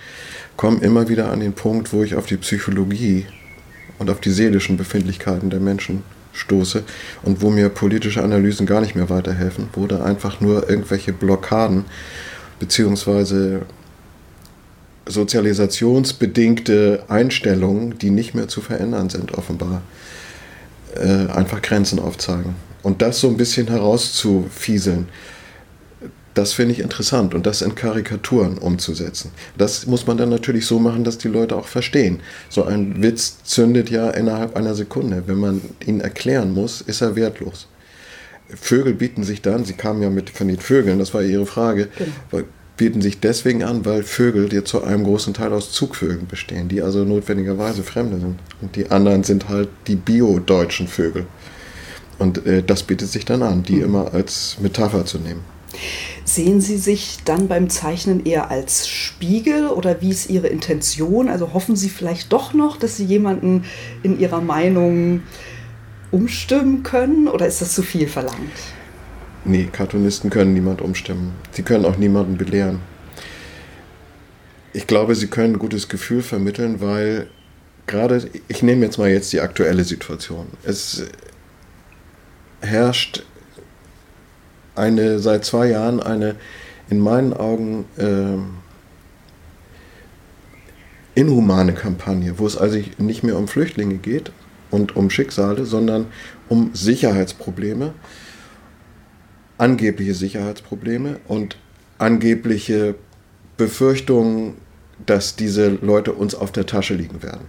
komme immer wieder an den Punkt, wo ich auf die Psychologie und auf die seelischen Befindlichkeiten der Menschen stoße und wo mir politische Analysen gar nicht mehr weiterhelfen, wo da einfach nur irgendwelche Blockaden beziehungsweise sozialisationsbedingte Einstellungen, die nicht mehr zu verändern sind, offenbar, äh, einfach Grenzen aufzeigen. Und das so ein bisschen herauszufieseln das finde ich interessant und das in Karikaturen umzusetzen. Das muss man dann natürlich so machen, dass die Leute auch verstehen. So ein Witz zündet ja innerhalb einer Sekunde. Wenn man ihn erklären muss, ist er wertlos. Vögel bieten sich dann, Sie kamen ja mit von den Vögeln, das war Ihre Frage, genau. Bieten sich deswegen an, weil Vögel die zu einem großen Teil aus Zugvögeln bestehen, die also notwendigerweise Fremde sind. Und die anderen sind halt die bio-deutschen Vögel. Und äh, das bietet sich dann an, die mhm. immer als Metapher zu nehmen. Sehen Sie sich dann beim Zeichnen eher als Spiegel oder wie ist Ihre Intention? Also hoffen Sie vielleicht doch noch, dass Sie jemanden in Ihrer Meinung umstimmen können oder ist das zu viel verlangt? Nee, Cartoonisten können niemand umstimmen. Sie können auch niemanden belehren. Ich glaube, sie können ein gutes Gefühl vermitteln, weil gerade, ich nehme jetzt mal jetzt die aktuelle Situation. Es herrscht eine seit zwei Jahren eine in meinen Augen äh, inhumane Kampagne, wo es also nicht mehr um Flüchtlinge geht und um Schicksale, sondern um Sicherheitsprobleme, angebliche Sicherheitsprobleme und angebliche Befürchtungen, dass diese Leute uns auf der Tasche liegen werden.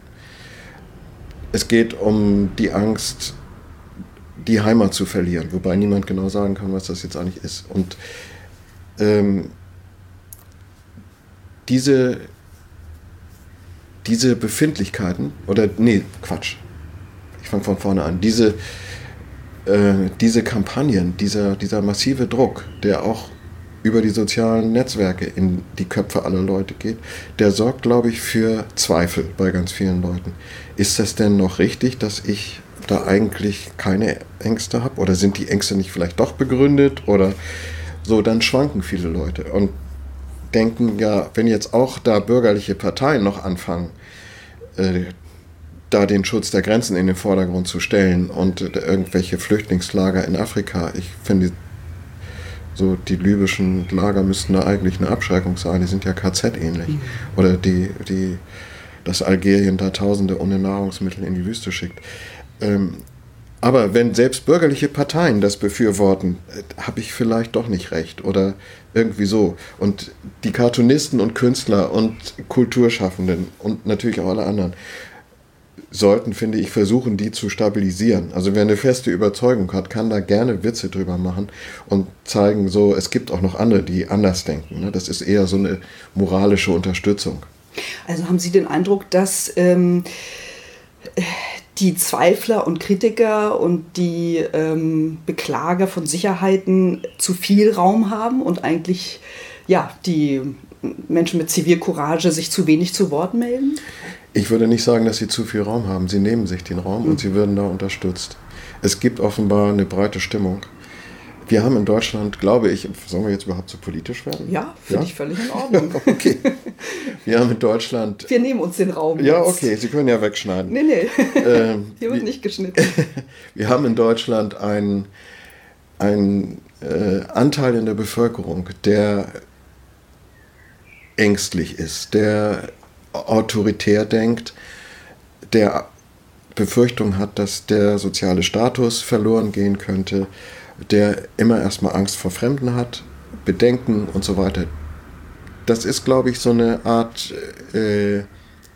Es geht um die Angst, die Heimat zu verlieren, wobei niemand genau sagen kann, was das jetzt eigentlich ist. Und ähm, diese, diese Befindlichkeiten, oder nee, Quatsch, ich fange von vorne an, diese, äh, diese Kampagnen, dieser, dieser massive Druck, der auch über die sozialen Netzwerke in die Köpfe aller Leute geht, der sorgt, glaube ich, für Zweifel bei ganz vielen Leuten. Ist das denn noch richtig, dass ich da eigentlich keine Ängste habe? Oder sind die Ängste nicht vielleicht doch begründet? Oder so, dann schwanken viele Leute und denken, ja, wenn jetzt auch da bürgerliche Parteien noch anfangen, äh, da den Schutz der Grenzen in den Vordergrund zu stellen und irgendwelche Flüchtlingslager in Afrika, ich finde, so die libyschen Lager müssten da eigentlich eine Abschreckung sein, die sind ja KZ-ähnlich. Mhm. Oder die, die, dass Algerien da Tausende ohne Nahrungsmittel in die Wüste schickt. Ähm, aber wenn selbst bürgerliche Parteien das befürworten, äh, habe ich vielleicht doch nicht recht oder irgendwie so. Und die Cartoonisten und Künstler und Kulturschaffenden und natürlich auch alle anderen sollten, finde ich, versuchen, die zu stabilisieren. Also wer eine feste Überzeugung hat, kann da gerne Witze drüber machen und zeigen, so, es gibt auch noch andere, die anders denken. Ne? Das ist eher so eine moralische Unterstützung. Also haben Sie den Eindruck, dass ähm, die Zweifler und Kritiker und die ähm, Beklager von Sicherheiten zu viel Raum haben und eigentlich ja, die Menschen mit Zivilcourage sich zu wenig zu Wort melden? Ich würde nicht sagen, dass sie zu viel Raum haben. Sie nehmen sich den Raum mhm. und sie werden da unterstützt. Es gibt offenbar eine breite Stimmung. Wir haben in Deutschland, glaube ich, sollen wir jetzt überhaupt so politisch werden? Ja, finde ja? ich völlig in Ordnung. okay. Wir haben in Deutschland. Wir nehmen uns den Raum. Ja, jetzt. okay, Sie können ja wegschneiden. Nee, nee. Ähm, Hier wird nicht geschnitten. wir haben in Deutschland einen, einen äh, Anteil in der Bevölkerung, der ängstlich ist, der autoritär denkt, der Befürchtung hat, dass der soziale Status verloren gehen könnte, der immer erstmal Angst vor Fremden hat Bedenken und so weiter. Das ist, glaube ich, so eine Art äh,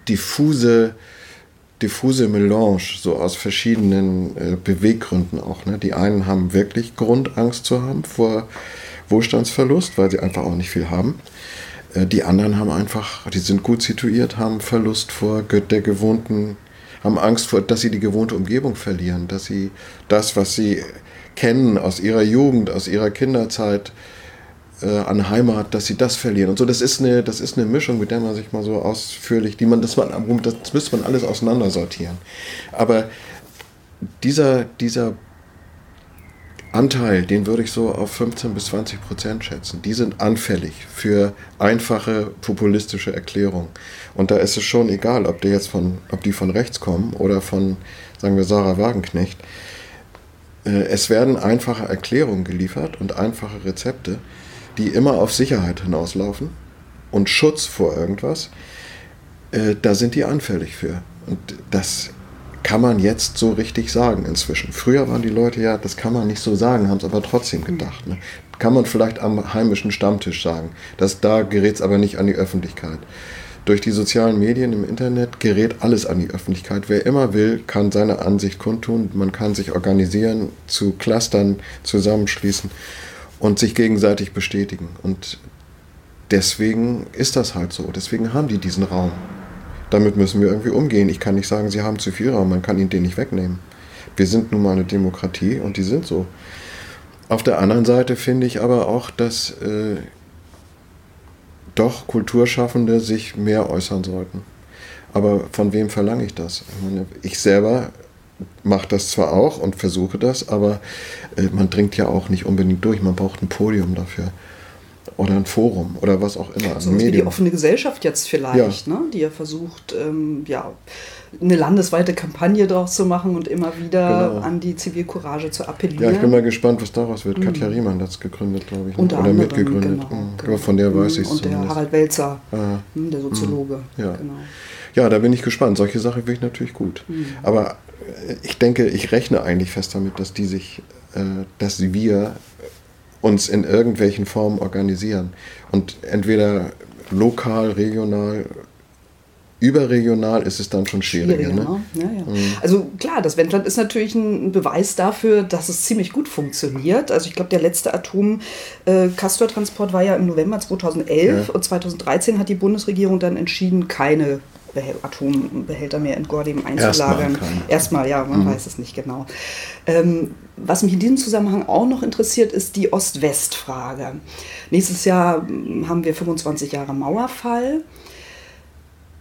diffuse, diffuse Melange, so aus verschiedenen äh, Beweggründen auch. Ne? Die einen haben wirklich Grund, Angst zu haben vor Wohlstandsverlust, weil sie einfach auch nicht viel haben. Äh, die anderen haben einfach, die sind gut situiert, haben Verlust vor der gewohnten, haben Angst vor, dass sie die gewohnte Umgebung verlieren, dass sie das, was sie kennen aus ihrer Jugend, aus ihrer Kinderzeit, äh, an Heimat, dass sie das verlieren. Und so, das ist eine, das ist eine Mischung, mit der man sich mal so ausführlich, die man, das, man, das müsste man alles auseinandersortieren. Aber dieser, dieser Anteil, den würde ich so auf 15 bis 20 Prozent schätzen. Die sind anfällig für einfache populistische Erklärungen. Und da ist es schon egal, ob die jetzt von, ob die von rechts kommen oder von, sagen wir, Sarah Wagenknecht. Äh, es werden einfache Erklärungen geliefert und einfache Rezepte, die immer auf Sicherheit hinauslaufen und Schutz vor irgendwas. Äh, da sind die anfällig für. Und das kann man jetzt so richtig sagen inzwischen. Früher waren die Leute ja, das kann man nicht so sagen, haben es aber trotzdem gedacht. Ne? Kann man vielleicht am heimischen Stammtisch sagen. Das, da gerät es aber nicht an die Öffentlichkeit. Durch die sozialen Medien im Internet gerät alles an die Öffentlichkeit. Wer immer will, kann seine Ansicht kundtun. Man kann sich organisieren, zu Clustern zusammenschließen und sich gegenseitig bestätigen. Und deswegen ist das halt so. Deswegen haben die diesen Raum damit müssen wir irgendwie umgehen. Ich kann nicht sagen, sie haben zu viel Raum, man kann ihnen den nicht wegnehmen. Wir sind nun mal eine Demokratie und die sind so. Auf der anderen Seite finde ich aber auch, dass äh, doch Kulturschaffende sich mehr äußern sollten. Aber von wem verlange ich das? Ich, selber mache das zwar auch und versuche das, aber äh, man dringt ja auch nicht unbedingt durch. Man braucht ein Podium dafür oder ein Forum oder was auch immer. So wie die offene Gesellschaft jetzt vielleicht, ja. ne? die ja versucht, ähm, ja, eine landesweite Kampagne daraus zu machen und immer wieder genau. an die Zivilcourage zu appellieren. Ja, ich bin mal gespannt, was daraus wird. Mhm. Katja Riemann hat es gegründet, glaube ich. Ne? Unter oder anderem, mitgegründet. Genau, mhm. genau. Von der weiß ich es Und der Harald Welzer, ah. Hm, der Soziologe. Mhm. Ja. Genau. ja, da bin ich gespannt. Solche Sachen finde ich natürlich gut. Mhm. Aber äh, ich denke, ich rechne eigentlich fest damit, dass die sich, äh, dass wir uns in irgendwelchen Formen organisieren. Und entweder lokal, regional, überregional ist es dann schon schwieriger. schwieriger ne? ne? ja, ja. Mhm. Also klar, das Wendland ist natürlich ein Beweis dafür, dass es ziemlich gut funktioniert. Also ich glaube, der letzte Atom-Castor-Transport war ja im November 2011 ja. und 2013 hat die Bundesregierung dann entschieden, keine Atombehälter mehr in Gordem einzulagern. Erstmal, Erstmal ja, man mhm. weiß es nicht genau. Ähm, was mich in diesem Zusammenhang auch noch interessiert, ist die Ost-West-Frage. Nächstes Jahr hm, haben wir 25 Jahre Mauerfall.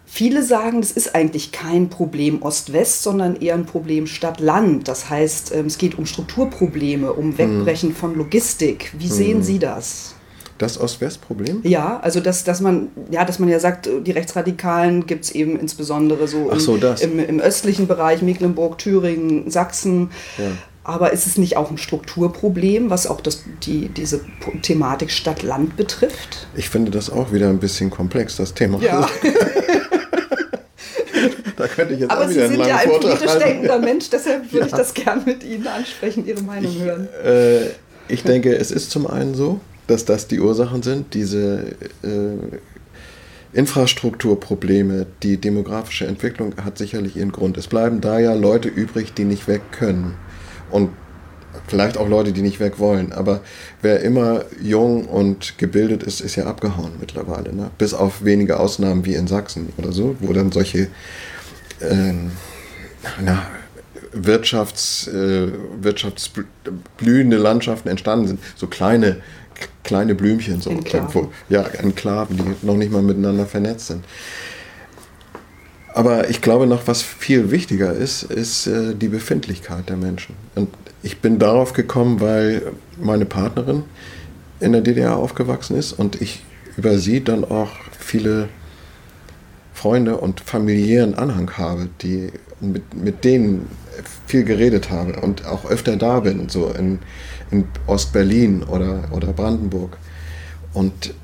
Viele sagen, das ist eigentlich kein Problem Ost-West, sondern eher ein Problem Stadt-Land. Das heißt, ähm, es geht um Strukturprobleme, um mhm. Wegbrechen mhm. von Logistik. Wie sehen mhm. Sie das? Das Ost-West-Problem? Ja, also dass, dass man, ja, dass man ja sagt, die Rechtsradikalen gibt es eben insbesondere so, im, so im, im, östlichen Bereich, Mecklenburg, Thüringen, Sachsen. Ja. Aber ist es nicht auch ein Strukturproblem, was auch das, die, diese Thematik Stadt-Land betrifft? Ich finde das auch wieder ein bisschen komplex, das Thema. Ja. da könnte ich jetzt Aber auch wieder Sie sind ja ein politisch denkender Mensch, deshalb würde ja. ich das gerne mit Ihnen ansprechen, Ihre Meinung ich, hören. Äh, ich denke, es ist zum einen so, dass das die Ursachen sind, diese äh, Infrastrukturprobleme, die demografische Entwicklung hat sicherlich ihren Grund. Es bleiben da ja Leute übrig, die nicht weg können. Und vielleicht auch Leute, die nicht weg wollen. Aber wer immer jung und gebildet ist, ist ja abgehauen mittlerweile. Ne? Bis auf wenige Ausnahmen wie in Sachsen oder so, wo dann solche äh, na, Wirtschafts, äh, wirtschaftsblühende Landschaften entstanden sind. So kleine kleine Blümchen, so Enklaven. ja, Enklaven, die noch nicht mal miteinander vernetzt sind. Aber ich glaube noch, was viel wichtiger ist, ist äh, die Befindlichkeit der Menschen. Und ich bin darauf gekommen, weil meine Partnerin in der DDR aufgewachsen ist und ich über sie dann auch viele Freunde und familiären Anhang habe, die mit, mit denen viel geredet habe und auch öfter da bin, so in, in Ostberlin oder, oder Brandenburg. Und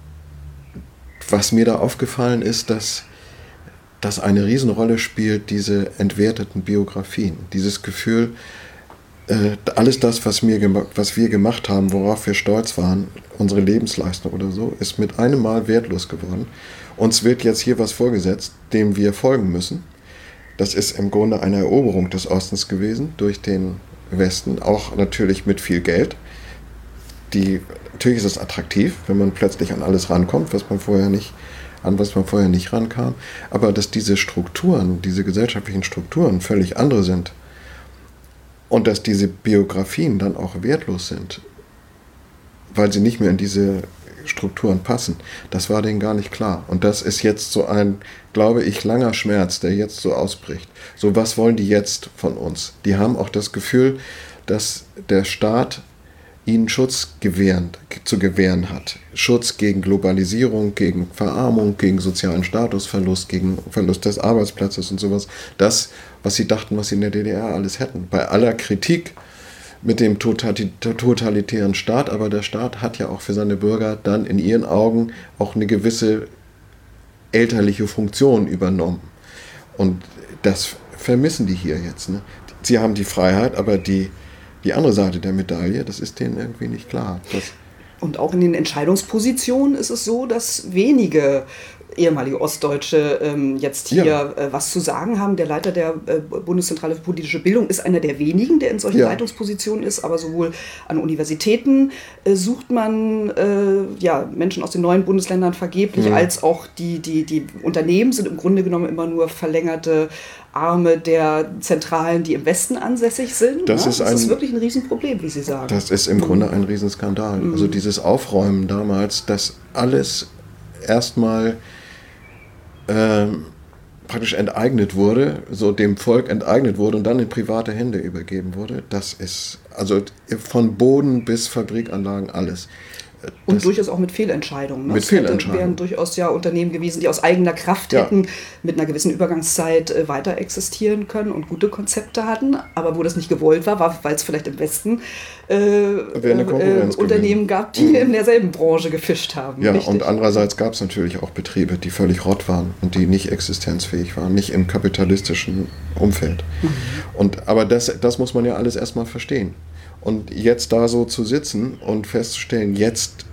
was mir da aufgefallen ist, dass das eine Riesenrolle spielt, diese entwerteten Biografien. Dieses Gefühl, äh, alles das, was, mir was wir gemacht haben, worauf wir stolz waren, unsere Lebensleistung oder so, ist mit einem Mal wertlos geworden. Uns wird jetzt hier was vorgesetzt, dem wir folgen müssen. Das ist im Grunde eine Eroberung des Ostens gewesen durch den Westen, auch natürlich mit viel Geld. Die, natürlich ist es attraktiv, wenn man plötzlich an alles rankommt, was man vorher nicht, an was man vorher nicht rankam. Aber dass diese Strukturen, diese gesellschaftlichen Strukturen völlig andere sind und dass diese Biografien dann auch wertlos sind, weil sie nicht mehr in diese Strukturen passen, das war denen gar nicht klar. Und das ist jetzt so ein, glaube ich, langer Schmerz, der jetzt so ausbricht. So, was wollen die jetzt von uns? Die haben auch das Gefühl, dass der Staat ihnen Schutz gewähren, zu gewähren hat. Schutz gegen Globalisierung, gegen Verarmung, gegen sozialen Statusverlust, gegen Verlust des Arbeitsplatzes und sowas. Das, was sie dachten, was sie in der DDR alles hätten. Bei aller Kritik mit dem totalitären Staat, aber der Staat hat ja auch für seine Bürger dann in ihren Augen auch eine gewisse elterliche Funktion übernommen. Und das vermissen die hier jetzt. Ne? Sie haben die Freiheit, aber die die andere Seite der Medaille, das ist denen irgendwie nicht klar. Das und auch in den Entscheidungspositionen ist es so, dass wenige ehemalige Ostdeutsche ähm, jetzt hier ja. äh, was zu sagen haben. Der Leiter der äh, Bundeszentrale für politische Bildung ist einer der wenigen, der in solchen ja. Leitungspositionen ist, aber sowohl an Universitäten äh, sucht man äh, ja, Menschen aus den neuen Bundesländern vergeblich, mhm. als auch die, die, die Unternehmen sind im Grunde genommen immer nur verlängerte Arme der Zentralen, die im Westen ansässig sind. Das, ja, ist, das ein, ist wirklich ein Riesenproblem, wie Sie sagen. Das ist im Grunde ein Riesenskandal. Mhm. Also dieses Aufräumen damals, dass alles erstmal ähm, praktisch enteignet wurde, so dem Volk enteignet wurde und dann in private Hände übergeben wurde, das ist also von Boden bis Fabrikanlagen alles. Und durchaus auch mit Fehlentscheidungen. Ne? Mit Fehlentscheidungen. wären durchaus ja Unternehmen gewesen, die aus eigener Kraft ja. hätten mit einer gewissen Übergangszeit äh, weiter existieren können und gute Konzepte hatten, aber wo das nicht gewollt war, war weil es vielleicht im Westen äh, äh, Unternehmen gab, die mhm. in derselben Branche gefischt haben. Ja, richtig? und andererseits gab es natürlich auch Betriebe, die völlig rott waren und die nicht existenzfähig waren, nicht im kapitalistischen Umfeld. Mhm. Und, aber das, das muss man ja alles erstmal verstehen. Und jetzt da so zu sitzen und festzustellen, jetzt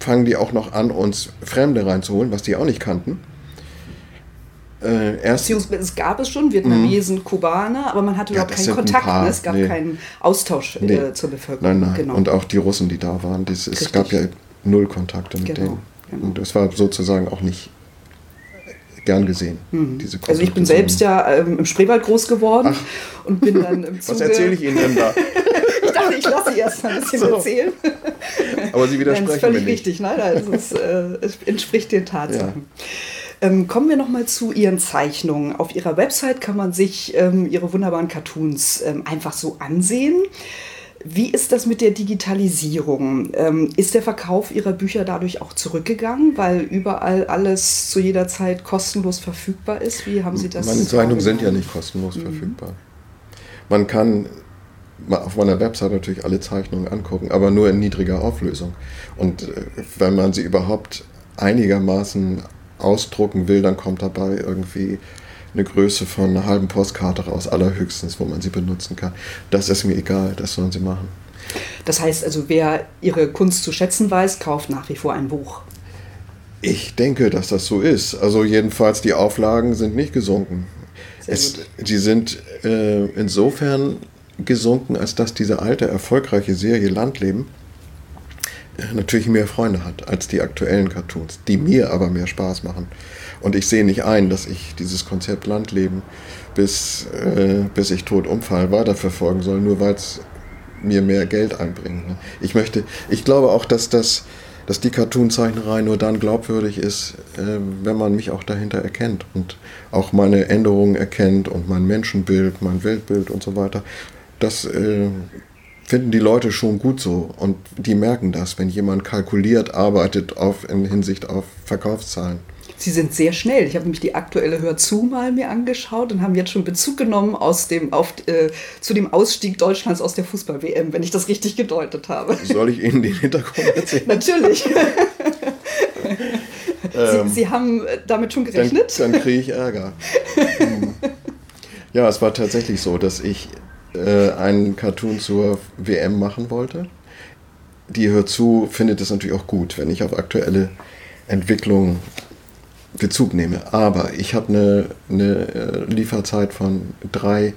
fangen die auch noch an, uns Fremde reinzuholen, was die auch nicht kannten. Äh, Beziehungsweise es gab es schon, Vietnamesen, mhm. Kubaner, aber man hatte ja, überhaupt keinen Kontakt, paar, ne? es gab nee. keinen Austausch äh, nee. zur Bevölkerung. Nein, nein. Genau. Und auch die Russen, die da waren, das, es gab ja null Kontakte mit genau. denen. Genau. Und das war sozusagen auch nicht gern gesehen. Mhm. Also ich bin selbst ja ähm, im Spreewald groß geworden Ach. und bin dann im Zuge... Was erzähle ich Ihnen denn da? ich dachte, ich lasse Sie erst mal ein bisschen so. erzählen. Aber Sie widersprechen Nein, ist völlig richtig. Nein, also es, äh, es entspricht den Tatsachen. Ja. Ähm, kommen wir nochmal zu Ihren Zeichnungen. Auf Ihrer Website kann man sich ähm, Ihre wunderbaren Cartoons ähm, einfach so ansehen. Wie ist das mit der Digitalisierung? Ähm, ist der Verkauf Ihrer Bücher dadurch auch zurückgegangen, weil überall alles zu jeder Zeit kostenlos verfügbar ist? Wie haben Sie das? Meine Zeichnungen sind ja nicht kostenlos mhm. verfügbar. Man kann auf meiner Website natürlich alle Zeichnungen angucken, aber nur in niedriger Auflösung. Und äh, wenn man sie überhaupt einigermaßen ausdrucken will, dann kommt dabei irgendwie eine Größe von einer halben Postkarte raus, allerhöchstens, wo man sie benutzen kann. Das ist mir egal, das sollen sie machen. Das heißt also, wer ihre Kunst zu schätzen weiß, kauft nach wie vor ein Buch. Ich denke, dass das so ist. Also jedenfalls die Auflagen sind nicht gesunken. Es, die sind äh, insofern gesunken, als dass diese alte, erfolgreiche Serie Landleben äh, natürlich mehr Freunde hat als die aktuellen Cartoons, die mir aber mehr Spaß machen. Und ich sehe nicht ein, dass ich dieses Konzept Landleben bis, äh, bis ich tot umfall weiterverfolgen soll, nur weil es mir mehr Geld einbringt. Ne? Ich möchte, ich glaube auch, dass das dass die Cartoon-Zeichnerei nur dann glaubwürdig ist, äh, wenn man mich auch dahinter erkennt und auch meine Änderungen erkennt und mein Menschenbild, mein Weltbild und so weiter. Das äh, finden die Leute schon gut so und die merken das, wenn jemand kalkuliert arbeitet auf, in Hinsicht auf Verkaufszahlen. Sie sind sehr schnell. Ich habe nämlich die aktuelle Hör zu mal mir angeschaut und haben jetzt schon Bezug genommen aus dem, auf, äh, zu dem Ausstieg Deutschlands aus der Fußball-WM, wenn ich das richtig gedeutet habe. Soll ich Ihnen den Hintergrund erzählen? Natürlich. Ähm, Sie, Sie, haben äh, damit schon gerechnet? Dann, dann kriege ich Ärger. Hm. Ja, es war tatsächlich so, dass ich äh, einen Cartoon zur WM machen wollte. Die hört zu, findet es natürlich auch gut, wenn ich auf aktuelle Entwicklungen Bezug nehme. Aber ich habe eine, eine äh, Lieferzeit von drei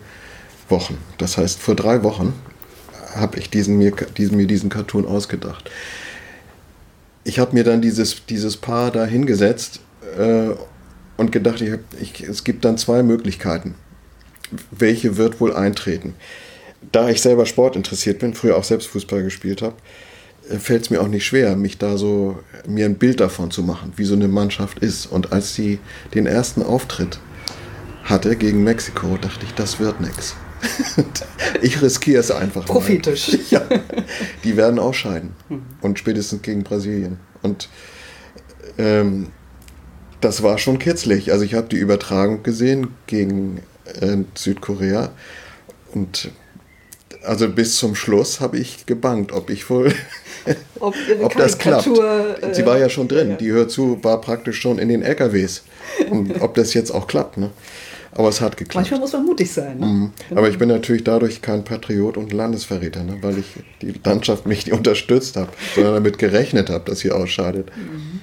Wochen. Das heißt, vor drei Wochen habe ich diesen, mir, diesen, mir diesen Cartoon ausgedacht. Ich habe mir dann dieses, dieses Paar da hingesetzt äh, und gedacht, ich, ich, es gibt dann zwei Möglichkeiten. Welche wird wohl eintreten? Da ich selber Sport interessiert bin, früher auch selbst Fußball gespielt habe, fällt es mir auch nicht schwer, mich da so, mir ein Bild davon zu machen, wie so eine Mannschaft ist. Und als sie den ersten Auftritt hatte gegen Mexiko, dachte ich, das wird nichts. ich riskiere es einfach. Prophetisch. Ja, die werden ausscheiden. Und spätestens gegen Brasilien. Und ähm, das war schon kitzlig. Also ich habe die Übertragung gesehen gegen äh, Südkorea. Und also bis zum Schluss habe ich gebangt, ob ich wohl, ob, ob das klappt. Äh, Sie war ja schon drin. Ja. Die Hör zu war praktisch schon in den LKWs. Und ob das jetzt auch klappt. Ne? Aber es hat geklappt. Manchmal muss man mutig sein. Ne? Mhm. Aber ich bin natürlich dadurch kein Patriot und Landesverräter, ne? weil ich die Landschaft mich nicht unterstützt habe, sondern damit gerechnet habe, dass sie ausscheidet. Mhm.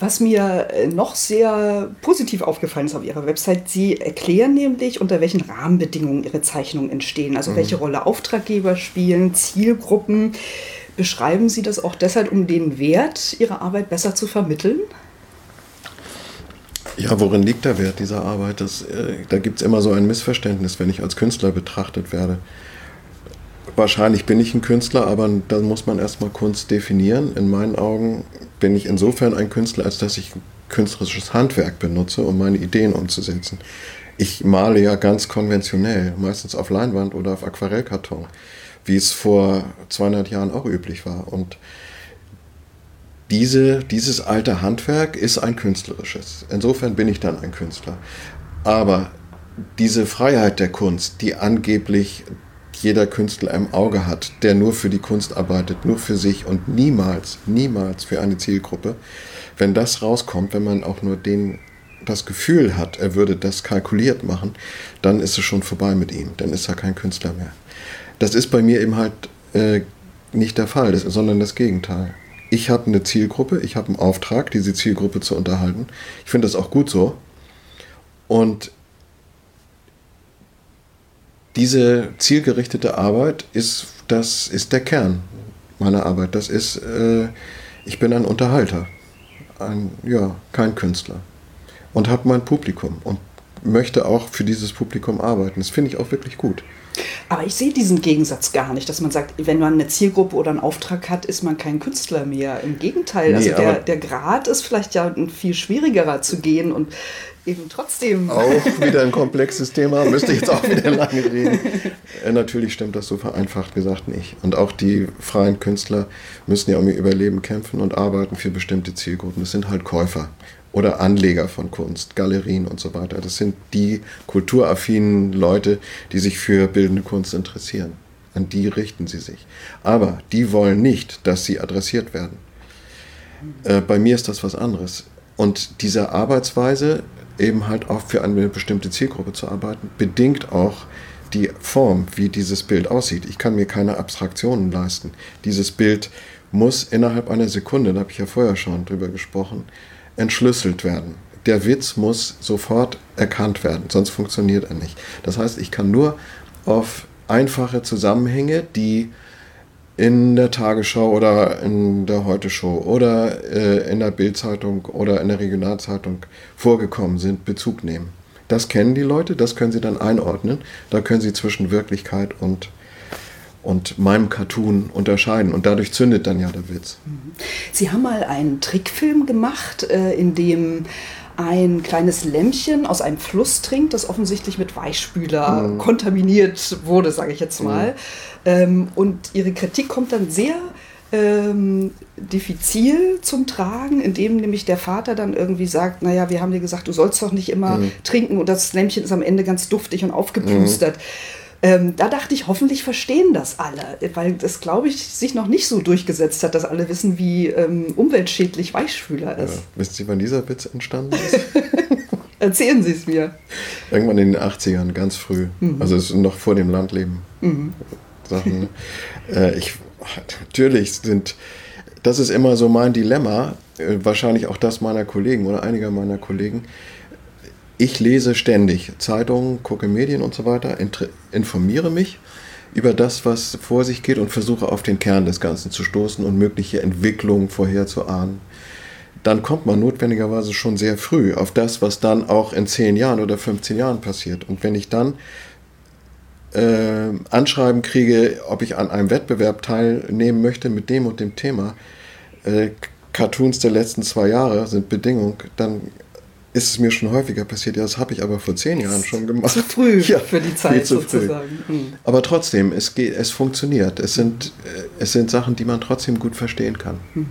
Was mir äh, noch sehr positiv aufgefallen ist auf Ihrer Website, Sie erklären nämlich, unter welchen Rahmenbedingungen Ihre Zeichnungen entstehen, also mhm. welche Rolle Auftraggeber spielen, Zielgruppen. Beschreiben Sie das auch deshalb, um den Wert Ihrer Arbeit besser zu vermitteln? Ja, worin liegt der Wert dieser Arbeit? Das, äh, da gibt es immer so ein Missverständnis, wenn ich als Künstler betrachtet werde. Wahrscheinlich bin ich ein Künstler, aber dann muss man erstmal Kunst definieren. In meinen Augen bin ich insofern ein Künstler, als dass ich künstlerisches Handwerk benutze, um meine Ideen umzusetzen. Ich male ja ganz konventionell, meistens auf Leinwand oder auf Aquarellkarton, wie es vor 200 Jahren auch üblich war. Und diese, dieses alte Handwerk ist ein künstlerisches. Insofern bin ich dann ein Künstler. Aber diese Freiheit der Kunst, die angeblich jeder Künstler im Auge hat, der nur für die Kunst arbeitet, nur für sich und niemals, niemals für eine Zielgruppe, wenn das rauskommt, wenn man auch nur den, das Gefühl hat, er würde das kalkuliert machen, dann ist es schon vorbei mit ihm, dann ist er kein Künstler mehr. Das ist bei mir eben halt äh, nicht der Fall, das, sondern das Gegenteil ich habe eine Zielgruppe, ich habe einen Auftrag, diese Zielgruppe zu unterhalten. Ich finde das auch gut so. Und diese zielgerichtete Arbeit ist, das ist der Kern meiner Arbeit. Das ist, äh, ich bin ein Unterhalter, ein, ja, kein Künstler. Und habe mein Publikum und möchte auch für dieses Publikum arbeiten. Das finde ich auch wirklich gut. Aber ich sehe diesen Gegensatz gar nicht, dass man sagt, wenn man eine Zielgruppe oder einen Auftrag hat, ist man kein Künstler mehr. Im Gegenteil, nee, also der, der Grad ist vielleicht ja ein viel schwierigerer zu gehen und eben trotzdem. Auch wieder ein komplexes Thema, müsste ich jetzt auch wieder lange reden. Äh, natürlich stimmt das so vereinfacht gesagt nicht. Und auch die freien Künstler müssen ja um ihr Überleben kämpfen und arbeiten für bestimmte Zielgruppen. Das sind halt Käufer oder Anleger von Kunst, Galerien und so weiter. Das sind die kulturaffinen Leute, die sich für bildende Kunst interessieren. An die richten sie sich. Aber die wollen nicht, dass sie adressiert werden. Äh, bei mir ist das was anderes. Und diese Arbeitsweise, eben halt auch für eine bestimmte Zielgruppe zu arbeiten, bedingt auch die Form, wie dieses Bild aussieht. Ich kann mir keine Abstraktionen leisten. Dieses Bild muss innerhalb einer Sekunde, da habe ich ja vorher schon drüber gesprochen, entschlüsselt werden. Der Witz muss sofort erkannt werden, sonst funktioniert er nicht. Das heißt, ich kann nur auf einfache Zusammenhänge, die in der Tagesschau oder in der Heute-Show oder äh, in der Bildzeitung oder in der Regionalzeitung vorgekommen sind, Bezug nehmen. Das kennen die Leute, das können sie dann einordnen. Da können sie zwischen Wirklichkeit und und meinem Cartoon unterscheiden. Und dadurch zündet dann ja der Witz. Sie haben mal einen Trickfilm gemacht, äh, in dem ein kleines Lämmchen aus einem Fluss trinkt, das offensichtlich mit Weichspüler mhm. kontaminiert wurde, sage ich jetzt mal. Mhm. und ihre Kritik kommt dann sehr ähm, diffizil zum Tragen, indem nämlich der Vater dann irgendwie sagt, naja, wir haben dir gesagt, du sollst doch nicht immer mhm. trinken und das Lämmchen ist am Ende ganz duftig und aufgeplustert. Mhm. Ähm, da dachte ich, hoffentlich verstehen das alle, weil das, glaube ich, sich noch nicht so durchgesetzt hat, dass alle wissen, wie ähm, umweltschädlich Weichspüler ist. Ja, wisst ihr, wann dieser Witz entstanden ist? Erzählen Sie es mir. Irgendwann in den 80ern, ganz früh. Mhm. Also es ist noch vor dem Landleben. Mhm. Sachen. Äh, ich, natürlich sind, das ist immer so mein Dilemma, äh, wahrscheinlich auch das meiner Kollegen oder einiger meiner Kollegen. Ich lese ständig Zeitungen, gucke Medien und so weiter, informiere mich über das, was vor sich geht und versuche auf den Kern des Ganzen zu stoßen und mögliche Entwicklungen vorherzuahnen. Dann kommt man notwendigerweise schon sehr früh auf das, was dann auch in 10 Jahren oder 15 Jahren passiert. Und wenn ich dann äh, Anschreiben kriege, ob ich an einem Wettbewerb teilnehmen möchte mit dem und dem Thema, äh, Cartoons der letzten zwei Jahre sind Bedingung, dann ist es mir schon häufiger passiert. Ja, das habe ich aber vor zehn Jahren schon gemacht. Zu früh ja, für die Zeit sozusagen. Mhm. Aber trotzdem, es, geht, es funktioniert. Es sind, mhm. es sind Sachen, die man trotzdem gut verstehen kann. Mhm.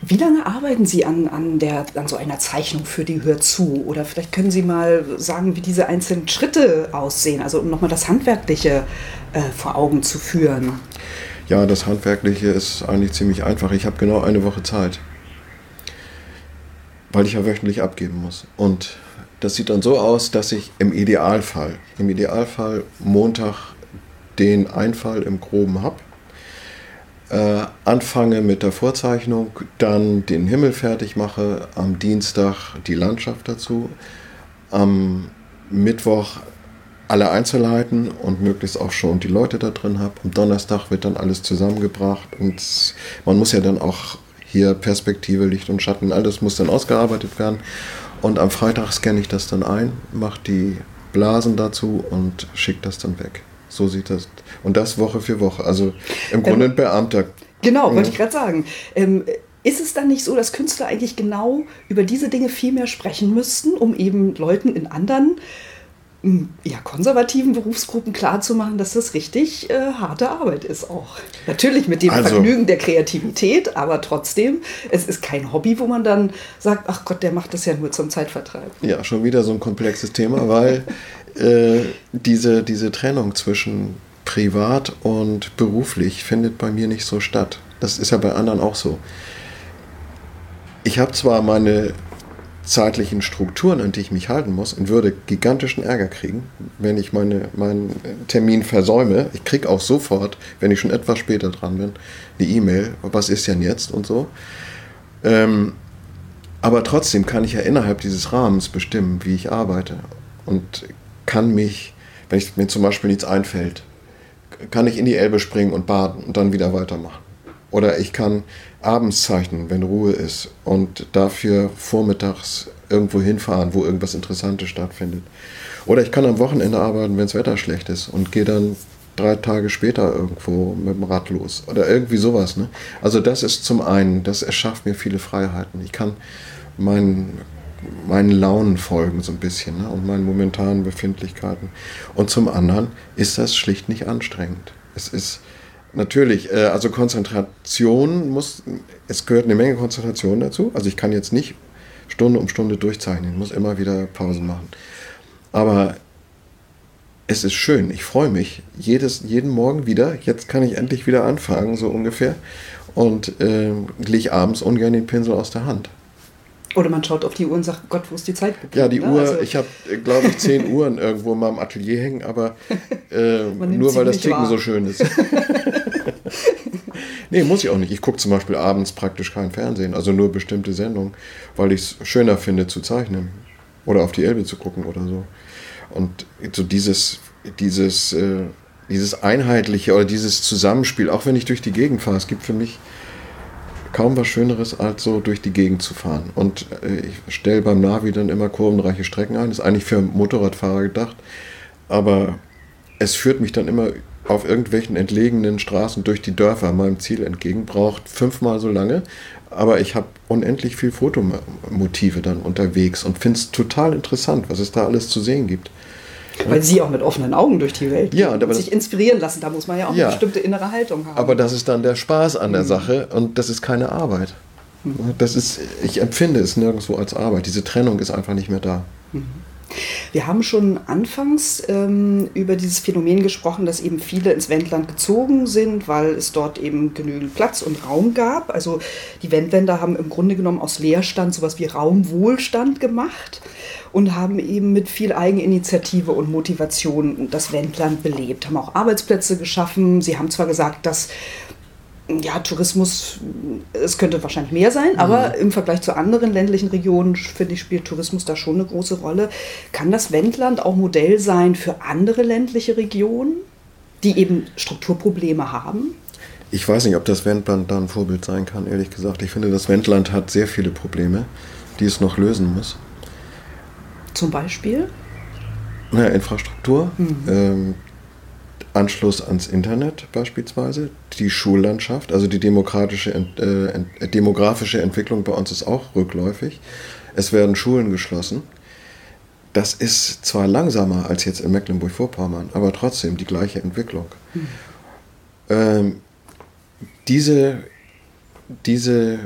Wie lange arbeiten Sie an, an, der, an so einer Zeichnung für die Hör zu? Oder vielleicht können Sie mal sagen, wie diese einzelnen Schritte aussehen, also um nochmal das Handwerkliche äh, vor Augen zu führen. Ja, das Handwerkliche ist eigentlich ziemlich einfach. Ich habe genau eine Woche Zeit weil ich ja wöchentlich abgeben muss. Und das sieht dann so aus, dass ich im Idealfall, im Idealfall Montag den Einfall im Groben habe, äh, anfange mit der Vorzeichnung, dann den Himmel fertig mache, am Dienstag die Landschaft dazu, am Mittwoch alle Einzelheiten und möglichst auch schon die Leute da drin habe. Am Donnerstag wird dann alles zusammengebracht und man muss ja dann auch hier Perspektive, Licht und Schatten, alles muss dann ausgearbeitet werden. Und am Freitag scanne ich das dann ein, mache die Blasen dazu und schicke das dann weg. So sieht das. Und das Woche für Woche. Also im Grunde ähm, ein Beamter. Genau, wollte ich gerade sagen. Ähm, ist es dann nicht so, dass Künstler eigentlich genau über diese Dinge viel mehr sprechen müssten, um eben Leuten in anderen ja, konservativen Berufsgruppen klarzumachen, dass das richtig äh, harte Arbeit ist auch. Natürlich mit dem also, Vergnügen der Kreativität, aber trotzdem, es ist kein Hobby, wo man dann sagt, ach Gott, der macht das ja nur zum Zeitvertreib. Ja, schon wieder so ein komplexes Thema, weil äh, diese, diese Trennung zwischen privat und beruflich findet bei mir nicht so statt. Das ist ja bei anderen auch so. Ich habe zwar meine zeitlichen Strukturen, an die ich mich halten muss und würde gigantischen Ärger kriegen, wenn ich meine, meinen Termin versäume. Ich kriege auch sofort, wenn ich schon etwas später dran bin, die E-Mail, was ist denn jetzt und so. Ähm, aber trotzdem kann ich ja innerhalb dieses Rahmens bestimmen, wie ich arbeite und kann mich, wenn ich, mir zum Beispiel nichts einfällt, kann ich in die Elbe springen und baden und dann wieder weitermachen. Oder ich kann abends zeichnen, wenn Ruhe ist und dafür vormittags irgendwo hinfahren, wo irgendwas Interessantes stattfindet. Oder ich kann am Wochenende arbeiten, wenn das Wetter schlecht ist und gehe dann drei Tage später irgendwo mit dem Rad los. Oder irgendwie sowas. Ne? Also das ist zum einen, das erschafft mir viele Freiheiten. Ich kann meinen, meinen Launen folgen so ein bisschen ne? und meinen momentanen Befindlichkeiten. Und zum anderen ist das schlicht nicht anstrengend. Es ist Natürlich, äh, also Konzentration muss, es gehört eine Menge Konzentration dazu. Also ich kann jetzt nicht Stunde um Stunde durchzeichnen, ich muss immer wieder Pausen machen. Aber es ist schön, ich freue mich jedes, jeden Morgen wieder. Jetzt kann ich endlich wieder anfangen, so ungefähr. Und äh, lege abends ungern den Pinsel aus der Hand. Oder man schaut auf die Uhr und sagt, Gott, wo ist die Zeit geblieben? Ja, die ne? Uhr, also ich habe, glaube ich, zehn Uhren irgendwo in meinem Atelier hängen, aber äh, nur weil das Ticken wahr. so schön ist. nee, muss ich auch nicht. Ich gucke zum Beispiel abends praktisch kein Fernsehen, also nur bestimmte Sendungen, weil ich es schöner finde zu zeichnen oder auf die Elbe zu gucken oder so. Und so dieses, dieses, äh, dieses Einheitliche oder dieses Zusammenspiel, auch wenn ich durch die Gegend fahre, es gibt für mich kaum was Schöneres, als so durch die Gegend zu fahren. Und äh, ich stelle beim Navi dann immer kurvenreiche Strecken ein. Ist eigentlich für Motorradfahrer gedacht. Aber es führt mich dann immer auf irgendwelchen entlegenen Straßen durch die Dörfer meinem Ziel entgegen. Braucht fünfmal so lange. Aber ich habe unendlich viel Fotomotive dann unterwegs und finde es total interessant, was es da alles zu sehen gibt. Weil sie auch mit offenen Augen durch die Welt ja, und sich inspirieren lassen. Da muss man ja auch ja, eine bestimmte innere Haltung haben. Aber das ist dann der Spaß an der mhm. Sache und das ist keine Arbeit. Mhm. Das ist, ich empfinde es nirgendwo als Arbeit. Diese Trennung ist einfach nicht mehr da. Mhm. Wir haben schon anfangs ähm, über dieses Phänomen gesprochen, dass eben viele ins Wendland gezogen sind, weil es dort eben genügend Platz und Raum gab. Also die Wendländer haben im Grunde genommen aus Leerstand sowas wie Raumwohlstand gemacht. Und haben eben mit viel Eigeninitiative und Motivation das Wendland belebt, haben auch Arbeitsplätze geschaffen. Sie haben zwar gesagt, dass ja, Tourismus, es könnte wahrscheinlich mehr sein, mhm. aber im Vergleich zu anderen ländlichen Regionen, finde ich, spielt Tourismus da schon eine große Rolle. Kann das Wendland auch Modell sein für andere ländliche Regionen, die eben Strukturprobleme haben? Ich weiß nicht, ob das Wendland da ein Vorbild sein kann, ehrlich gesagt. Ich finde, das Wendland hat sehr viele Probleme, die es noch lösen muss. Zum Beispiel? Na, Infrastruktur. Mhm. Ähm, Anschluss ans Internet beispielsweise, die Schullandschaft, also die demokratische, äh, demografische Entwicklung bei uns ist auch rückläufig. Es werden Schulen geschlossen. Das ist zwar langsamer als jetzt in Mecklenburg-Vorpommern, aber trotzdem die gleiche Entwicklung. Mhm. Ähm, diese, diese,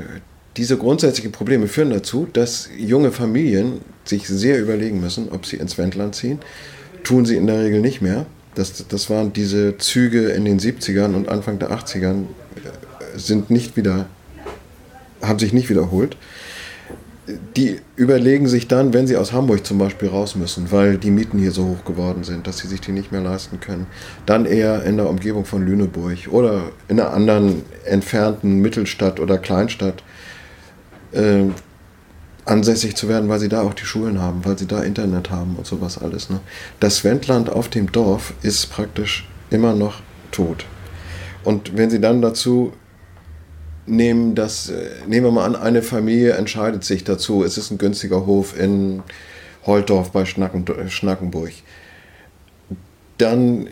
diese grundsätzlichen Probleme führen dazu, dass junge Familien sich sehr überlegen müssen, ob sie ins Wendland ziehen. Tun sie in der Regel nicht mehr das, das waren diese Züge in den 70ern und Anfang der 80ern, äh, sind nicht wieder, haben sich nicht wiederholt. Die überlegen sich dann, wenn sie aus Hamburg zum Beispiel raus müssen, weil die Mieten hier so hoch geworden sind, dass sie sich die nicht mehr leisten können, dann eher in der Umgebung von Lüneburg oder in einer anderen entfernten Mittelstadt oder Kleinstadt äh, ansässig zu werden, weil sie da auch die Schulen haben, weil sie da Internet haben und sowas alles. Ne? Das Wendland auf dem Dorf ist praktisch immer noch tot. Und wenn sie dann dazu nehmen, dass, äh, nehmen wir mal an, eine Familie entscheidet sich dazu, es ist ein günstiger Hof in Holtorf bei Schnacken, Schnackenburg, dann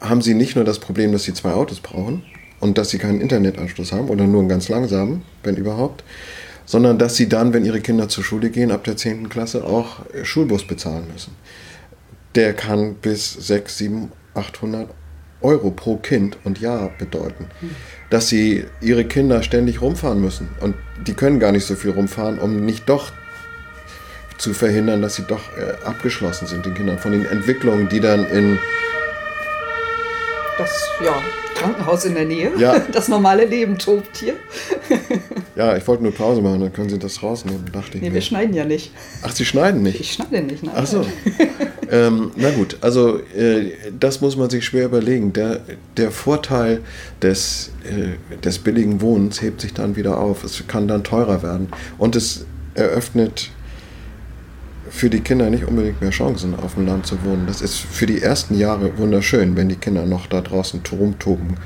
haben sie nicht nur das Problem, dass sie zwei Autos brauchen und dass sie keinen Internetanschluss haben oder nur einen ganz langsamen, wenn überhaupt, sondern dass sie dann, wenn ihre Kinder zur Schule gehen, ab der 10. Klasse auch äh, Schulbus bezahlen müssen. Der kann bis 6, 7, 800 Euro pro Kind und Jahr bedeuten. Dass sie ihre Kinder ständig rumfahren müssen. Und die können gar nicht so viel rumfahren, um nicht doch zu verhindern, dass sie doch äh, abgeschlossen sind, den Kindern, von den Entwicklungen, die dann in das ja, Krankenhaus in der Nähe. Ja. Das normale Leben tobt hier. ja, ich wollte nur Pause machen, dann können Sie das rausnehmen, dachte ich. Nee, mir. wir schneiden ja nicht. Ach, Sie schneiden nicht? Ich schneide nicht, nein. Ach so. ähm, na gut, also äh, das muss man sich schwer überlegen. Der, der Vorteil des, äh, des billigen Wohnens hebt sich dann wieder auf. Es kann dann teurer werden. Und es eröffnet für die Kinder nicht unbedingt mehr Chancen, auf dem Land zu wohnen. Das ist für die ersten Jahre wunderschön, wenn die Kinder noch da draußen rumtoben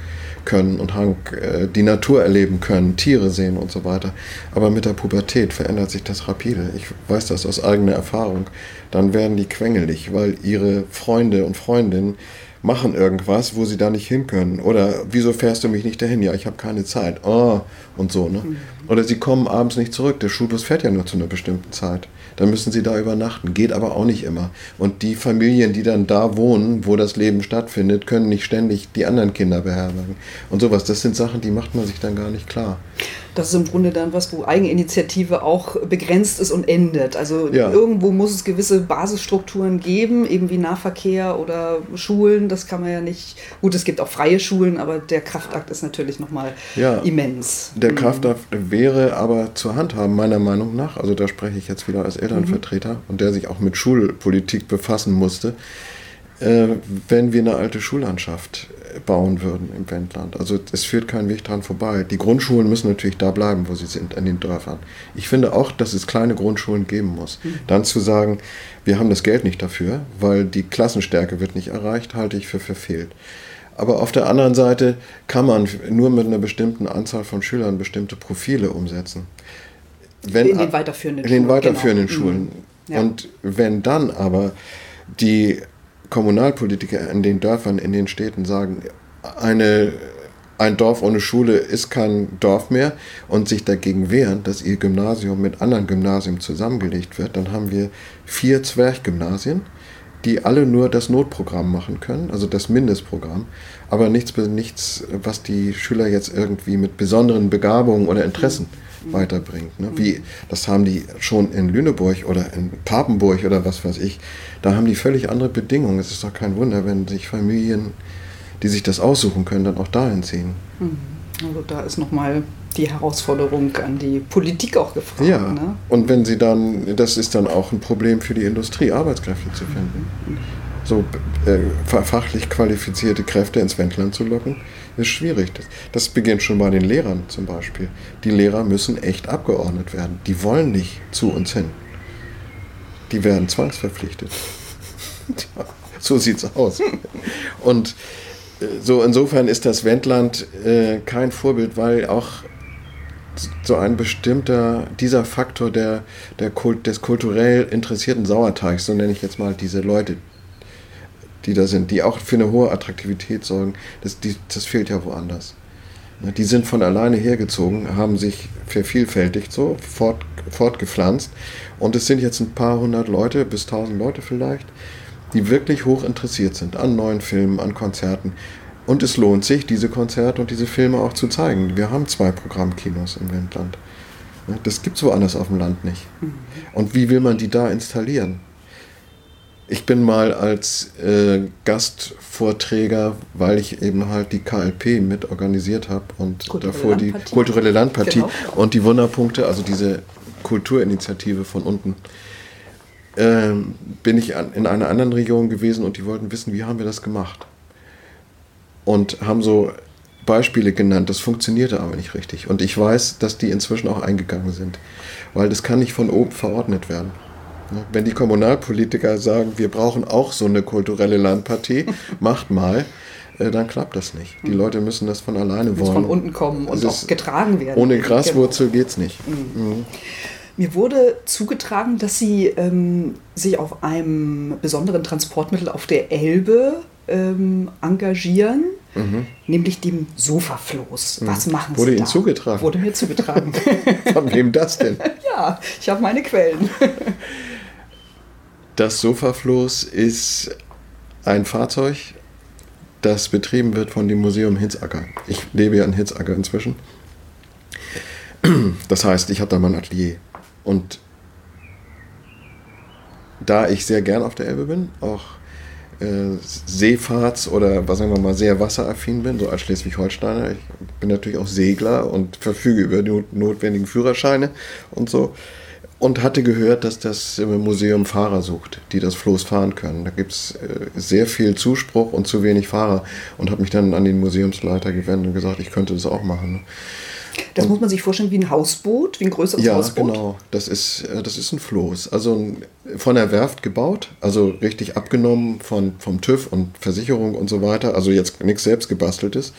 können und äh, die Natur erleben können, Tiere sehen und so weiter. Aber mit der Pubertät verändert sich das rapide. Ich weiß das aus eigener Erfahrung. Dann werden die quengelig, weil ihre Freunde und Freundinnen machen irgendwas, wo sie da nicht hin können. Oder wieso fährst du mich nicht dahin? Ja, ich habe keine Zeit. Oh, und so. Ne? Mhm. Oder sie kommen abends nicht zurück. Der Schulbus fährt ja nur zu einer bestimmten Zeit dann müssen sie da übernachten. Geht aber auch nicht immer. Und die Familien, die dann da wohnen, wo das Leben stattfindet, können nicht ständig die anderen Kinder beherbergen. Und sowas, das sind Sachen, die macht man sich dann gar nicht klar das ist im Grunde dann was, wo Eigeninitiative auch begrenzt ist und endet. Also ja. irgendwo muss es gewisse Basisstrukturen geben, eben wie Nahverkehr oder Schulen. Das kann man ja nicht. Gut, es gibt auch freie Schulen, aber der Kraftakt ist natürlich nochmal ja. immens. Der mhm. Kraftakt wäre aber zu handhaben, meiner Meinung nach. Also da spreche ich jetzt wieder als Elternvertreter mhm. und der sich auch mit Schulpolitik befassen musste. Äh, wenn wir eine alte Schullandschaft bauen würden im Wendland. Also es führt kein Weg dran vorbei. Die Grundschulen müssen natürlich da bleiben, wo sie sind, an den Dörfern. Ich finde auch, dass es kleine Grundschulen geben muss. Mhm. Dann zu sagen, wir haben das Geld nicht dafür, weil die Klassenstärke wird nicht erreicht, halte ich für verfehlt. Aber auf der anderen Seite kann man nur mit einer bestimmten Anzahl von Schülern bestimmte Profile umsetzen. Wenn, in den weiterführenden Schulen. In den weiterführenden genau. Schulen. Ja. Und wenn dann aber die Kommunalpolitiker in den Dörfern, in den Städten sagen, eine, ein Dorf ohne Schule ist kein Dorf mehr und sich dagegen wehren, dass ihr Gymnasium mit anderen Gymnasien zusammengelegt wird, dann haben wir vier Zwerggymnasien, die alle nur das Notprogramm machen können, also das Mindestprogramm, aber nichts, nichts was die Schüler jetzt irgendwie mit besonderen Begabungen oder Interessen weiterbringt. Ne? Wie, das haben die schon in Lüneburg oder in Papenburg oder was weiß ich. Da haben die völlig andere Bedingungen. Es ist doch kein Wunder, wenn sich Familien, die sich das aussuchen können, dann auch dahin ziehen. Mhm. Also da ist nochmal die Herausforderung an die Politik auch gefragt. Ja, ne? und wenn sie dann, das ist dann auch ein Problem für die Industrie, Arbeitskräfte zu finden. So äh, fachlich qualifizierte Kräfte ins Wendland zu locken, ist schwierig. Das, das beginnt schon bei den Lehrern zum Beispiel. Die Lehrer müssen echt abgeordnet werden. Die wollen nicht zu uns hin. Die werden zwangsverpflichtet. so sieht's aus. Und äh, so insofern ist das Wendland äh, kein Vorbild, weil auch so ein bestimmter, dieser Faktor der, der Kult, des kulturell interessierten Sauerteigs, so nenne ich jetzt mal diese Leute, die da sind, die auch für eine hohe Attraktivität sorgen, das, die, das fehlt ja woanders. Ne, Die sind von alleine hergezogen, haben sich vervielfältigt, so fort, fortgepflanzt. Und es sind jetzt ein paar hundert Leute, bis tausend Leute vielleicht, die wirklich hoch interessiert sind an neuen Filmen, an Konzerten. Und es lohnt sich, diese Konzerte und diese Filme auch zu zeigen. Wir haben zwei Programmkinos im Wendland. Das gibt es woanders auf dem Land nicht. Und wie will man die da installieren? Ich bin mal als äh, Gastvorträger, weil ich eben halt die KLP mit organisiert habe und Kulturelle davor die Landpartie. kulturelle Landpartie Genau. und die Wunderpunkte, also diese Kulturinitiative von unten, ähm, bin ich an, in einer anderen Region gewesen und die wollten wissen, wie haben wir das gemacht. Und haben so Beispiele genannt, das funktionierte aber nicht richtig. Und ich weiß, dass die inzwischen auch eingegangen sind, weil das kann nicht von oben verordnet werden. Ne? Wenn die Kommunalpolitiker sagen, wir brauchen auch so eine kulturelle Landpartie, macht mal, äh, dann klappt das nicht. Die Leute müssen das von alleine wollen. von unten kommen und Es auch getragen werden. Ohne Genau. Graswurzel geht's nicht. Mhm. Mir wurde zugetragen, dass Sie ähm, sich auf einem besonderen Transportmittel auf der Elbe ähm, engagieren, nämlich dem Sofafloß. Was machen Mhm. Wurde Sie Ihnen da? zugetragen? Wurde mir zugetragen. Von wem das denn? ja, ich habe meine Quellen. Das Sofafloß ist ein Fahrzeug, das betrieben wird von dem Museum Hitzacker. Ich lebe ja in Hitzacker inzwischen. Das heißt, ich habe da mein Atelier. Und da ich sehr gern auf der Elbe bin, auch äh, Seefahrts- oder was sagen wir mal sehr wasseraffin bin, so als Schleswig-Holsteiner. Ich bin natürlich auch Segler und verfüge über die notwendigen Führerscheine und so. Und hatte gehört, dass das Museum Fahrer sucht, die das Floß fahren können. Da gibt es äh, sehr viel Zuspruch und zu wenig Fahrer. Und habe mich dann an den Museumsleiter gewendet und gesagt, ich könnte das auch machen. Das muss man sich vorstellen wie ein Hausboot, wie ein größeres Ja, Hausboot. genau. Das ist, äh, das ist ein Floß. Also ein, von der Werft gebaut, also richtig abgenommen von, vom TÜV und Versicherung und so weiter. Also jetzt nichts selbst gebasteltes.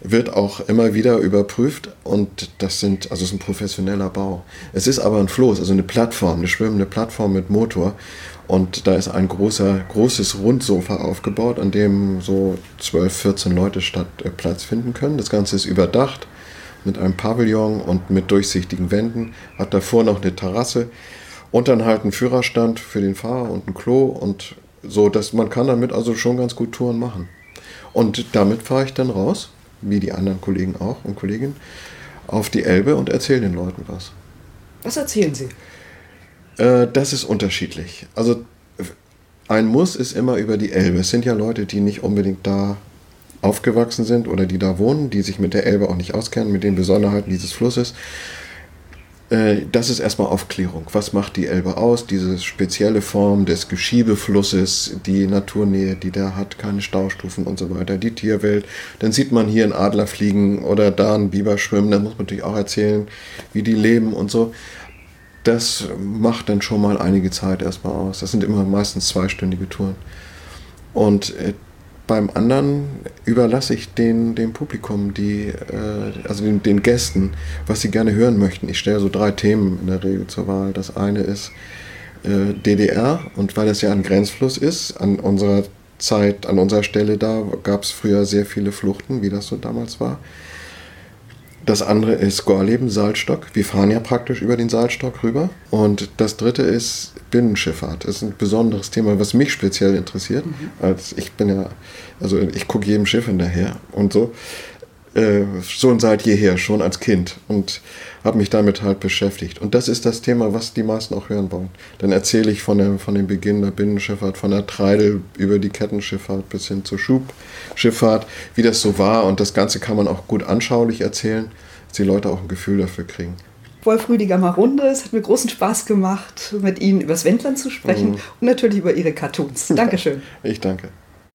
Wird auch immer wieder überprüft und das sind, also es ist ein professioneller Bau. Es ist aber ein Floß, also eine Plattform, eine schwimmende Plattform mit Motor. Und da ist ein großer, großes Rundsofa aufgebaut, an dem so 12, 14 Leute statt äh, Platz finden können. Das Ganze ist überdacht mit einem Pavillon und mit durchsichtigen Wänden, hat davor noch eine Terrasse und dann halt einen Führerstand für den Fahrer und ein Klo und so, dass man kann damit also schon ganz gut Touren machen. Und damit fahre ich dann raus, wie die anderen Kollegen auch und Kolleginnen, auf die Elbe und erzähle den Leuten was. Was erzählen Sie? Äh, das ist unterschiedlich. Also ein Muss ist immer über die Elbe. Es sind ja Leute, die nicht unbedingt da aufgewachsen sind oder die da wohnen, die sich mit der Elbe auch nicht auskennen, mit den Besonderheiten dieses Flusses. Äh, Das ist erstmal Aufklärung. Was macht die Elbe aus? Diese spezielle Form des Geschiebeflusses, die Naturnähe, die der hat, keine Staustufen und so weiter, die Tierwelt. Dann sieht man hier einen Adler fliegen oder da einen Biber schwimmen. Da muss man natürlich auch erzählen, wie die leben und so. Das macht dann schon mal einige Zeit erstmal aus. Das sind immer meistens zweistündige Touren. Und äh, beim anderen überlasse ich den, dem Publikum, die, äh, also den, den Gästen, was sie gerne hören möchten. Ich stelle so drei Themen in der Regel zur Wahl. Das eine ist äh, DDR und weil das ja ein Grenzfluss ist, an unserer Zeit, an unserer Stelle da gab es früher sehr viele Fluchten, wie das so damals war. Das andere ist Gorleben, Salzstock. Wir fahren ja praktisch über den Salzstock rüber. Und das dritte ist Binnenschifffahrt. Das ist ein besonderes Thema, was mich speziell interessiert. Als ich bin ja, also ich gucke jedem Schiff hinterher und so. Äh, schon seit jeher, schon als Kind. Und habe mich damit halt beschäftigt. Und das ist das Thema, was die meisten auch hören wollen. Dann erzähle ich von, der, von dem Beginn der Binnenschifffahrt, von der Treidel über die Kettenschifffahrt bis hin zur Schubschifffahrt, wie das so war. Und das Ganze kann man auch gut anschaulich erzählen. dass die Leute auch ein Gefühl dafür kriegen. Wolf Rüdiger Marunde, es hat mir großen Spaß gemacht, mit Ihnen über das Wendland zu sprechen mhm. und natürlich über Ihre Cartoons. Dankeschön. ich danke.